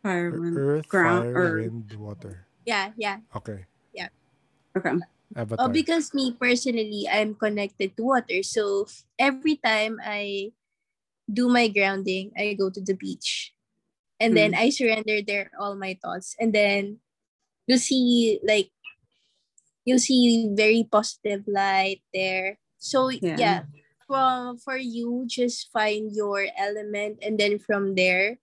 fire, wind, Earth, ground, fire, or wind, water. Yeah, yeah. Okay. Yeah. Okay. Avatar. Oh, because me personally, I'm connected to water. So every time I do my grounding, I go to the beach. And hmm. then I surrender there all my thoughts. And then you see like you see very positive light there. So Yeah. yeah, from for you just find your element and then from there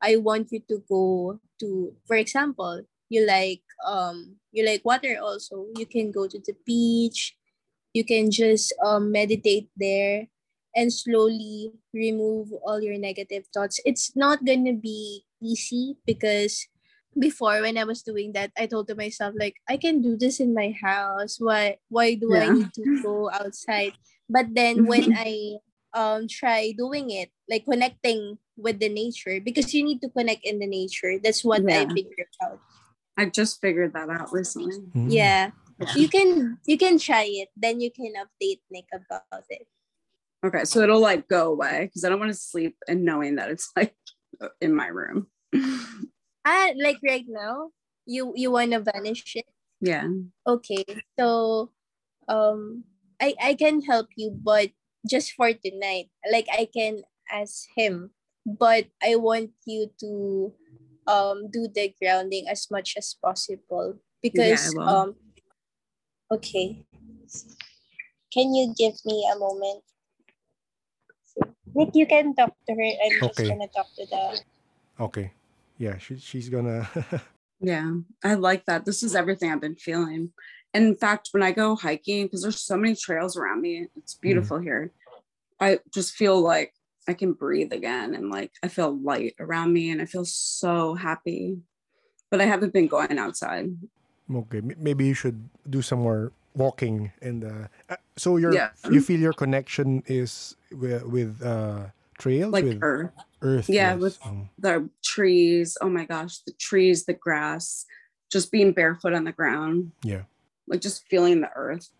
I want you to go to for example, you like um you like water also, you can go to the beach. You can just um meditate there and slowly remove all your negative thoughts. It's not going to be easy because before when I was doing that, I told to myself like I can do this in my house. Why why do I need to go outside? But then when I um try doing it, like connecting with the nature, because you need to connect in the nature. That's what I figured out. I just figured that out recently. Mm. Yeah. Yeah. You can you can try it, then you can update Nick about it. Okay, so it'll like go away because I don't want to sleep and knowing that it's like in my room. Ah, like right now, you you wanna vanish it? yeah. Okay, so um, I I can help you, but just for tonight. Like I can ask him, but I want you to um do the grounding as much as possible because will. um. Okay. Can you give me a moment? Nick, you can talk to her. I'm just Okay. gonna talk to the. Okay. Yeah, she, she's gonna. Yeah, I like that. This is everything I've been feeling. And in fact, when I go hiking, because there's so many trails around me, it's beautiful here. I just feel like I can breathe again and like I feel light around me and I feel so happy. But I haven't been going outside. okay, maybe you should do some more walking and uh, uh, so your Yeah. you feel your connection is with, with uh trails Like with earth, earth yeah, yes. with- Um, the trees. Oh my gosh, the trees, the grass, just being barefoot on the ground, Yeah. like just feeling the earth.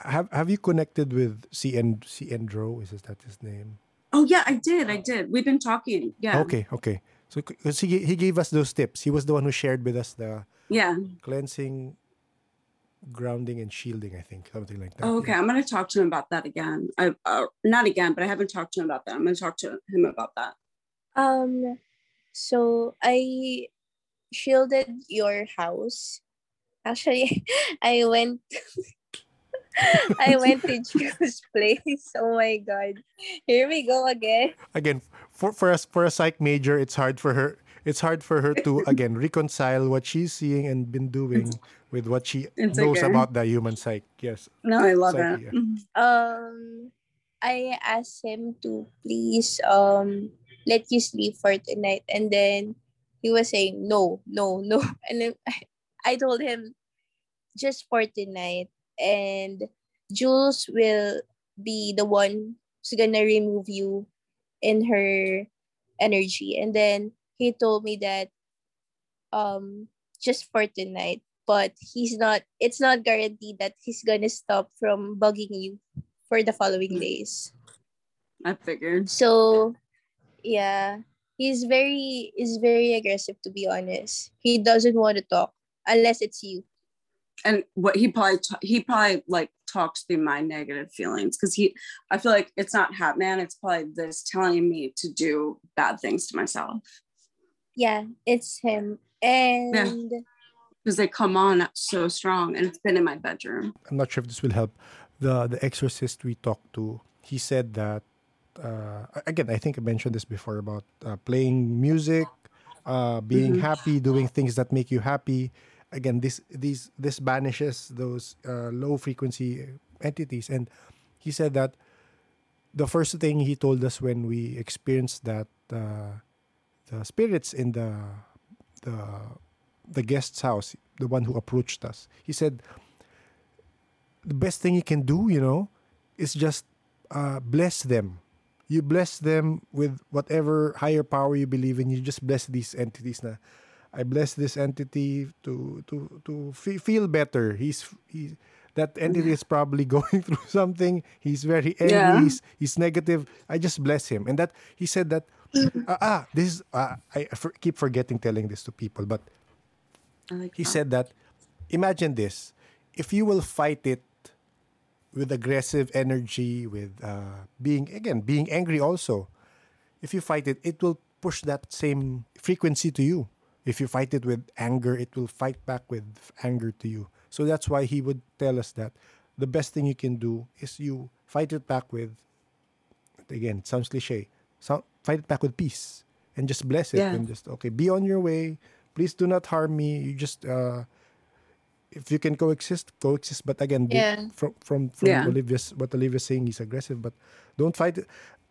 Have Have you connected with C. N. C. Endro? Is that his name? Oh yeah, I did. I did. We've been talking. Yeah. Okay. Okay. So because he he gave us those tips. He was the one who shared with us the Yeah. cleansing, grounding, and shielding. I think something like that. Oh, okay. I'm gonna talk to him about that again. I uh, not again, but I haven't talked to him about that. I'm gonna talk to him about that. Um, so I shielded your house. Actually, I went. I went to Jules' place. Oh my god! Here we go again. again for for us for a psych major it's hard for her it's hard for her to again reconcile what she's seeing and been doing with what she It's knows okay. about the human psyche yes No, I love Psyche, yeah. Mhm. Um, I asked him to please um let you sleep for tonight, and then he was saying no, no, no, and then I told him just for tonight, and Jules will be the one who's gonna remove you in her energy, and then he told me that um just for tonight, but he's not. It's not guaranteed that he's gonna stop from bugging you for the following days. I figured. So, yeah, he's very is very aggressive to be honest. He doesn't want to talk unless it's you. And what he probably t- he probably like talks through my negative feelings because he i feel like it's not hat man it's probably this telling me to do bad things to myself. Yeah, it's him. And because they come on so strong and it's been in my bedroom. I'm not sure if this will help the the exorcist we talked to. He said that uh again i think i mentioned this before about uh, playing music uh being Mhm. happy doing things that make you happy again this these this banishes those uh, low frequency entities. And he said that the first thing he told us when we experienced that uh, the spirits in the the the guest's house the one who approached us he said the best thing you can do you know is just uh, bless them. You bless them with whatever higher power you believe in. You just bless these entities na I bless this entity to to to fe- feel better. He's he that entity is probably going through something. He's very angry. Yeah. He's, he's negative. I just bless him. And that he said that ah, ah this is uh, I for, keep forgetting telling this to people, but like he that. said that imagine this if you will fight it with aggressive energy with uh, being again being angry also if you fight it it will push that same frequency to you if you fight it with anger it will fight back with anger to you so that's why he would tell us that the best thing you can do is you fight it back with again it sounds cliche so, fight it back with peace and just bless it Yeah. and just okay be on your way please do not harm me you just uh if you can coexist coexist but again Yeah. from from from Yeah. olivia's what olivia's saying he's aggressive but don't fight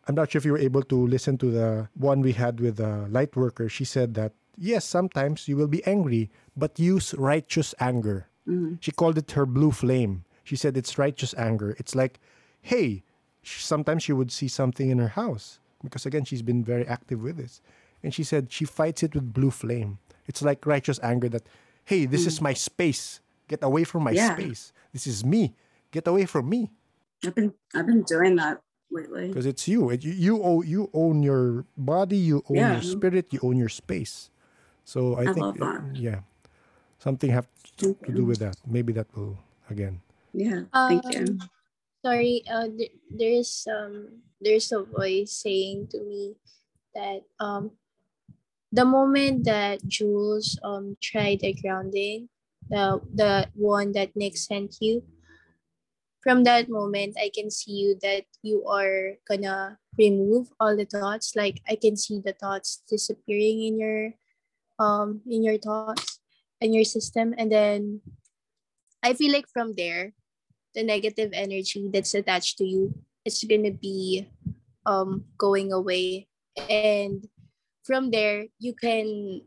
i'm not sure if you were able to listen to the one we had with the light worker she said that yes sometimes you will be angry but use righteous anger. Mhm. she called it her blue flame. She said it's righteous anger. It's like hey sometimes she would see something in her house because again she's been very active with this. And she said she fights it with blue flame. It's like righteous anger that hey this is my space. Get away from my Yeah. space. This is me. Get away from me. I've been I've been doing that lately. because it's you. You you own you own your body. You own Yeah. your spirit. You own your space so i, I think love that. uh, yeah something have to, Thank to do with that maybe that will again Yeah, thank you. Um, Sorry, uh, th- there's um there's a voice saying to me that um the moment that Jules um tried the grounding, the the one that Nick sent you, from that moment I can see you that you are gonna remove all the thoughts. Like I can see the thoughts disappearing in your um in your thoughts and your system, and then I feel like from there the negative energy that's attached to you it's gonna be um going away. And from there you can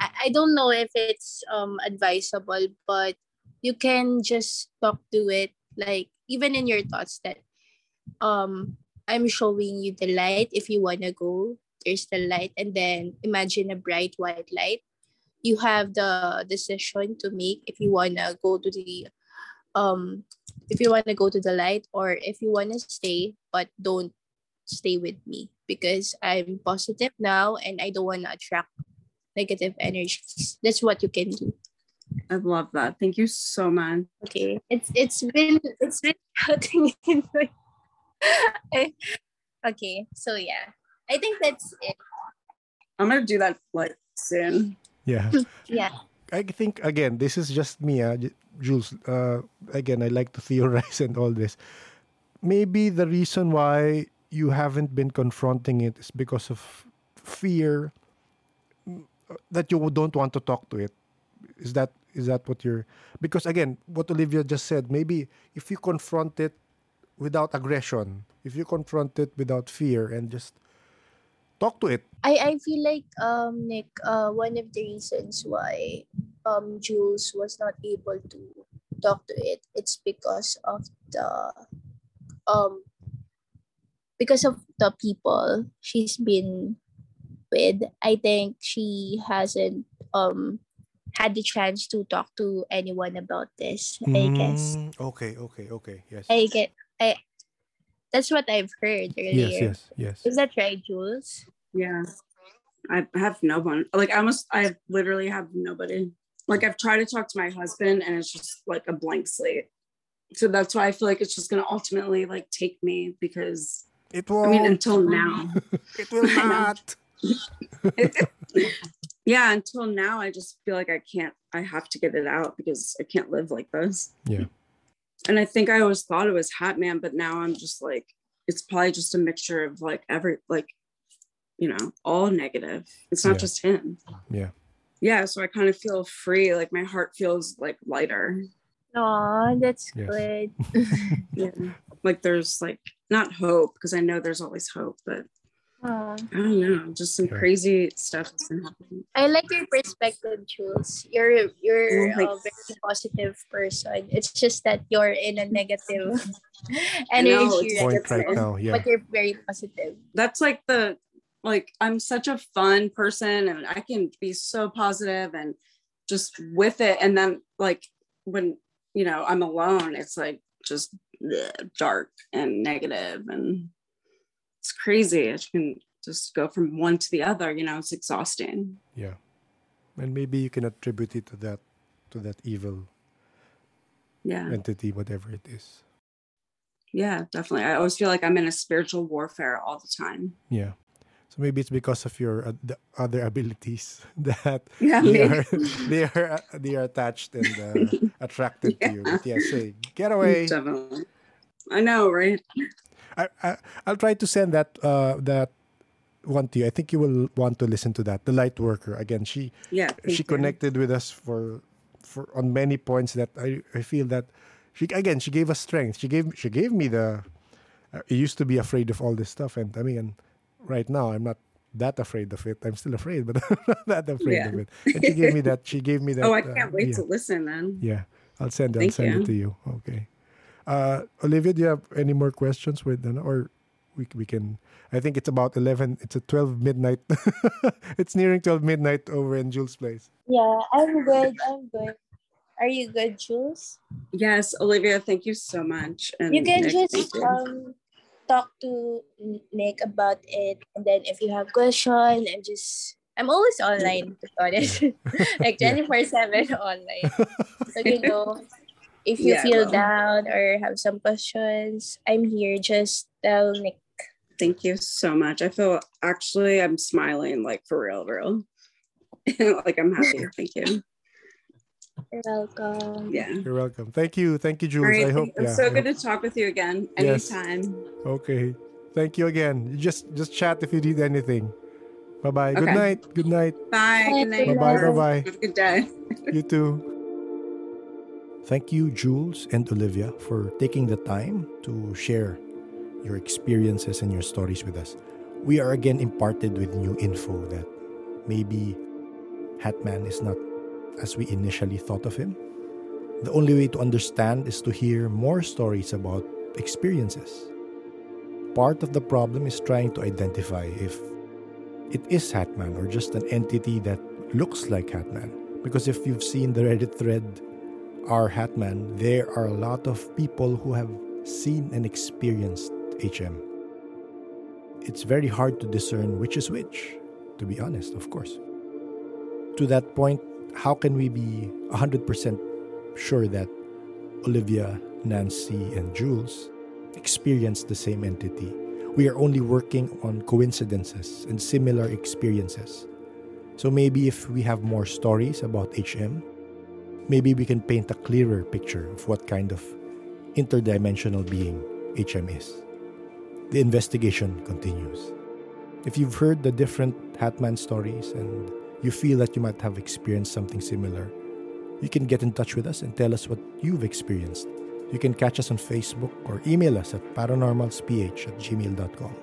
I, I don't know if it's um advisable but you can just talk to it like even in your thoughts that um i'm showing you the light if you want to go there's the light and then imagine a bright white light you have the decision to make if you wanna go to the um if you wanna go to the light or if you wanna stay, but don't stay with me because I'm positive now and I don't wanna attract negative energies. That's what you can do. I love that. Thank you so much. Okay. It's it's been it's been shouting in my okay. So yeah. I think that's it. I'm gonna do that like soon. Yeah. Yeah. I think again, this is just me, uh, Jules. Uh, again, I like to theorize and all this. Maybe the reason why you haven't been confronting it is because of fear mm, that you don't want to talk to it. Is that is that what you're? Because again, what Olivia just said, maybe if you confront it without aggression, if you confront it without fear and just talk to it, I, I feel like um Nick uh one of the reasons why um Jules was not able to talk to it it's because of the um because of the people she's been with I think she hasn't um had the chance to talk to anyone about this I guess Mm, Okay, okay, okay. Yes. I get I that's what I've heard earlier yes, yes, yes. is that right Jules Yeah. I have no one. Like I almost I literally have nobody. Like I've tried to talk to my husband and it's just like a blank slate. So that's why I feel like it's just gonna ultimately like take me because It will I will. mean until now. it will not. yeah, until now I just feel like I can't I have to get it out because I can't live like this. Yeah. And I think I always thought it was Hat Man, but now I'm just like it's probably just a mixture of like every like you know, all negative. It's not Yeah. just him. Yeah. yeah so i kind of feel free like my heart feels like lighter Oh, that's Yes. good. yeah like there's like not hope because i know there's always hope but Aw. i don't know just some Yeah. crazy stuff has been happening I like your perspective, Jules. You're you're Oh, a very positive person. It's just that you're in a negative I know, energy it's- right Point right now, now. Yeah. but you're very positive. that's like the like i'm such a fun person and i can be so positive and just with it and then like when you know i'm alone it's like just bleh, dark and negative and it's crazy i can just go from one to the other you know it's exhausting Yeah. And maybe you can attribute it to that to that evil yeah entity, whatever it is. yeah definitely i always feel like i'm in a spiritual warfare all the time Yeah. So maybe it's because of your uh, the other abilities that yeah they are they are uh, they are attached and uh, attracted to you. But yeah, say get away. definitely i know right I, I I'll try to send that uh that one to you. I think you will want to listen to that. The light worker again. She yeah she you. connected with us for for on many points that I, I feel that she again she gave us strength. She gave she gave me the I used to be afraid of all this stuff and I mean right now I'm not that afraid of it. I'm still afraid, but I'm not that afraid Yeah. of it. And she gave me that she gave me that oh i uh, can't wait yeah. to listen then Yeah. I'll send I'll Thank send it to you. Okay. Uh Olivia, do you have any more questions with ano, or we we can I think it's about 11 it's a 12 midnight. it's nearing 12 midnight over in Jules place. Yeah, I'm good. I'm good. Are you good, Jules? Yes, Olivia, thank you so much. And You can Nick, just you. um talk to Nick about it, and then if you have questions, I'm just I'm always online to be honest, like twenty four seven online. So you know, if you Yeah, feel well. down or have some questions, I'm here. Just tell Nick. Thank you so much. I feel actually I'm smiling like for real, real. like I'm happy. Thank you. You're welcome. Yeah. You're welcome. Thank you. Thank you, All Jules. right. I hope It yeah, so I good hope- to talk with you again anytime. Yes. anytime. Okay. Thank you again. Just just chat if you need anything. Bye bye. Good Okay. night. Good night. Bye. Good night. Bye bye. Bye bye. Have a good day. You too. Thank you, Jules and Olivia, for taking the time to share your experiences and your stories with us. We are again imparted with new info that maybe Hatman is not as we initially thought of him. The only way to understand is to hear more stories about experiences. Part of the problem is trying to identify if it is Hatman or just an entity that looks like Hatman. Because if you've seen the Reddit thread, r/Hatman, there are a lot of people who have seen and experienced HM. It's very hard to discern which is which, to be honest, of course. To that point, how can we be 100% sure that Olivia, Nancy, and Jules experienced the same entity? We are only working on coincidences and similar experiences. So maybe if we have more stories about HM, maybe we can paint a clearer picture of what kind of interdimensional being HM is. The investigation continues. If you've heard the different Hatman stories and you feel that you might have experienced something similar, you can get in touch with us and tell us what you've experienced. You can catch us on Facebook or email us at paranormalsph at gmail.com.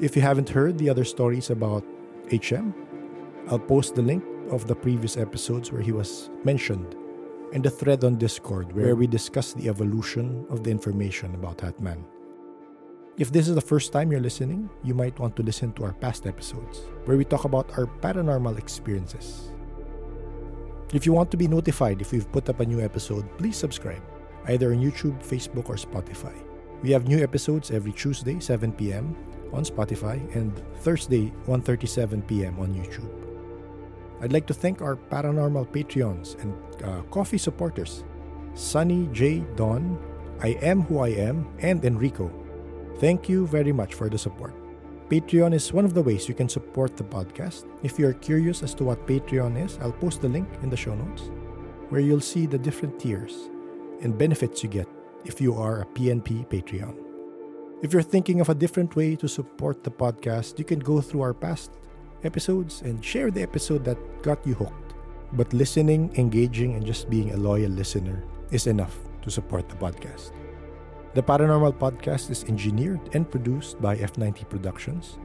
If you haven't heard the other stories about HM, I'll post the link of the previous episodes where he was mentioned and the thread on Discord where we discuss the evolution of the information about Hatman. If this is the first time you're listening, you might want to listen to our past episodes where we talk about our paranormal experiences. If you want to be notified if we've put up a new episode, please subscribe either on YouTube, Facebook, or Spotify. We have new episodes every Tuesday, 7 p.m. on Spotify and Thursday, 1:37 p.m. on YouTube. I'd like to thank our paranormal Patreons and uh, coffee supporters Sunny J. Don, I Am Who I Am, and Enrico. Thank you very much for the support. Patreon is one of the ways you can support the podcast. If you're curious as to what Patreon is, I'll post the link in the show notes where you'll see the different tiers and benefits you get if you are a PNP Patreon. If you're thinking of a different way to support the podcast, you can go through our past episodes and share the episode that got you hooked. But listening, engaging, and just being a loyal listener is enough to support the podcast. The Paranormal Podcast is engineered and produced by F90 Productions.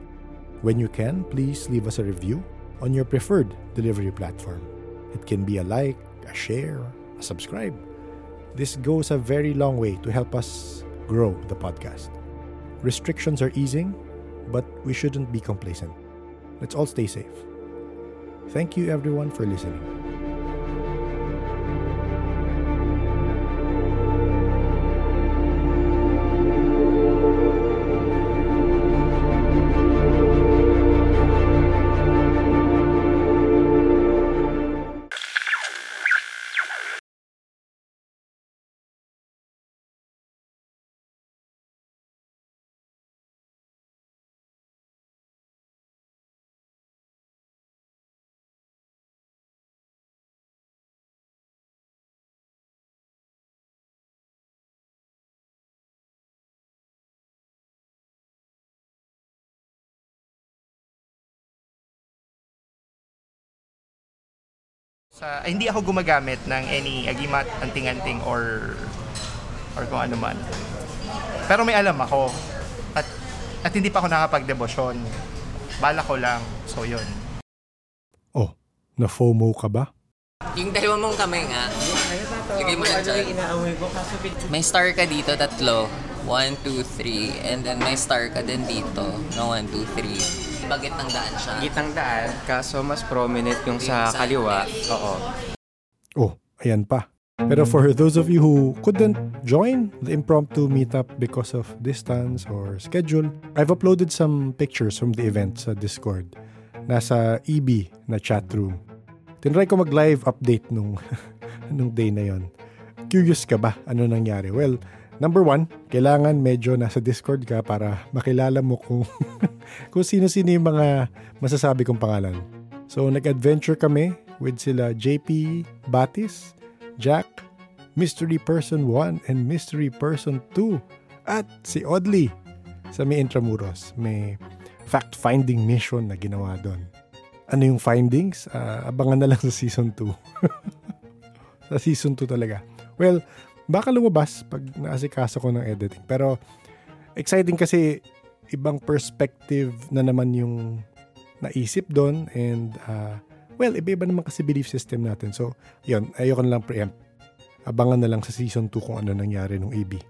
When you can, please leave us a review on your preferred delivery platform. It can be a like, a share, a subscribe. This goes a very long way to help us grow the podcast. Restrictions are easing, but we shouldn't be complacent. Let's all stay safe. Thank you, everyone, for listening. Sa, ay, hindi ako gumagamit ng any agimat, anting-anting or or kung ano man. Pero may alam ako. At, at hindi pa ako nakapag-debosyon. Bala ko lang. So, yun. Oh, na-FOMO ka ba? Yung dalawa mong kamay nga, lagay mo na dyan. May star ka dito, tatlo. One, two, three. And then may star ka din dito. No, one, two, three. Bagit ng daan siya. Gitang daan, kaso mas prominent yung sa kaliwa. Oo. Oh, ayan pa. Pero for those of you who couldn't join the impromptu meetup because of distance or schedule, I've uploaded some pictures from the event sa Discord. Nasa EB na chat room. Tinry ko mag-live update nung, nung day na yon. Curious ka ba ano nangyari? Well, number one, kailangan medyo nasa Discord ka para makilala mo kung, kung sino-sino yung mga masasabi kong pangalan. So, nag-adventure kami with sila JP Batis, Jack, Mystery Person 1, and Mystery Person 2. At si Audley sa may Intramuros. May fact-finding mission na ginawa doon. Ano yung findings? Ah, abangan na lang sa season 2. sa season 2 talaga. Well, baka lumabas pag naasikaso ko ng editing. Pero exciting kasi ibang perspective na naman yung naisip doon and uh, well, iba-iba naman kasi belief system natin. So, yun, ayoko na lang preempt. Abangan na lang sa season 2 kung ano nangyari nung AB.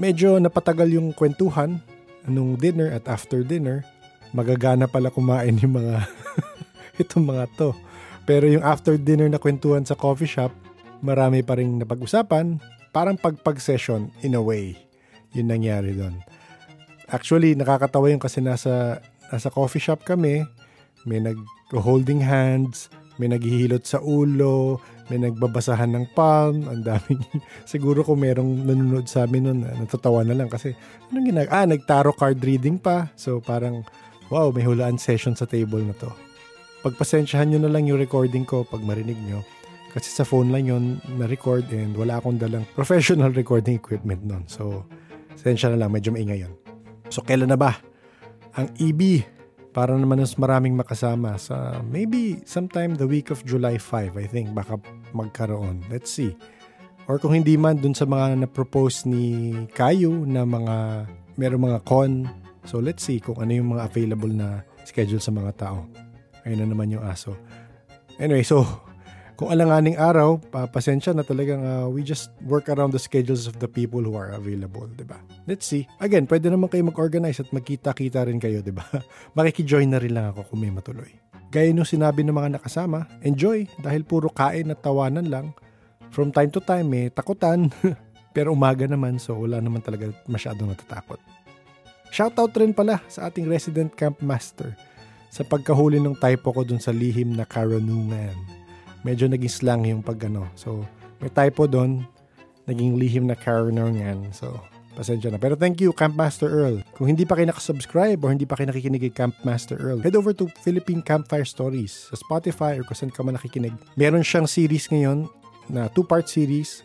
Medyo napatagal yung kwentuhan nung dinner at after dinner, magagana pala kumain yung mga itong mga to. Pero yung after dinner na kwentuhan sa coffee shop, marami pa rin napag-usapan, parang pagpag session in a way. Yun nangyari doon. Actually, nakakatawa yung kasi nasa, nasa coffee shop kami, may nag-holding hands, may naghihilot sa ulo, may nagbabasahan ng palm, ang daming, siguro kung merong nanonood sa amin nun, natatawa na lang kasi, anong ginag, ah, nagtaro card reading pa, so parang, wow, may hulaan session sa table na to. Pagpasensyahan nyo na lang yung recording ko pag marinig nyo, kasi sa phone lang yon na-record and wala akong dalang professional recording equipment nun. So, sensya na lang, medyo maingay yun. So, kailan na ba? Ang EB, para naman mas maraming makasama sa maybe sometime the week of July 5, I think, baka magkaroon. Let's see. Or kung hindi man, dun sa mga na-propose ni Kayo na mga, meron mga con. So, let's see kung ano yung mga available na schedule sa mga tao. Ayun na naman yung aso. Anyway, so, kung alanganing araw, pasensya na talagang uh, we just work around the schedules of the people who are available, di ba? Let's see. Again, pwede naman kayo mag-organize at magkita-kita rin kayo, di ba? Makikijoin na rin lang ako kung may matuloy. Gaya nung sinabi ng mga nakasama, enjoy dahil puro kain at tawanan lang. From time to time, may takutan. Pero umaga naman, so wala naman talaga masyadong natatakot. Shoutout rin pala sa ating resident camp master sa pagkahuli ng typo ko dun sa lihim na karunungan medyo naging slang yung pag ano. So, may typo doon, naging lihim na karunungan. So, pasensya na. Pero thank you, Camp Master Earl. Kung hindi pa kayo nakasubscribe or hindi pa kayo nakikinig kay Camp Master Earl, head over to Philippine Campfire Stories sa Spotify or kung saan ka man nakikinig. Meron siyang series ngayon na two-part series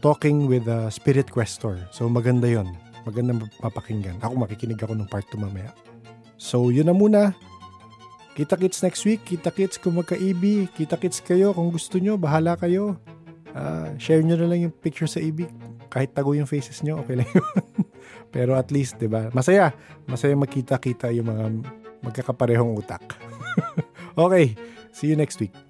talking with a spirit questor. So maganda yon Maganda mapakinggan. Ako makikinig ako ng part 2 mamaya. So yun na muna. Kita-kits next week. Kita-kits kung magka-EB. Kita-kits kayo kung gusto nyo. Bahala kayo. Uh, share nyo na lang yung picture sa EB. Kahit tago yung faces nyo, okay lang yun. Pero at least, di ba? Masaya. Masaya magkita-kita yung mga magkakaparehong utak. okay. See you next week.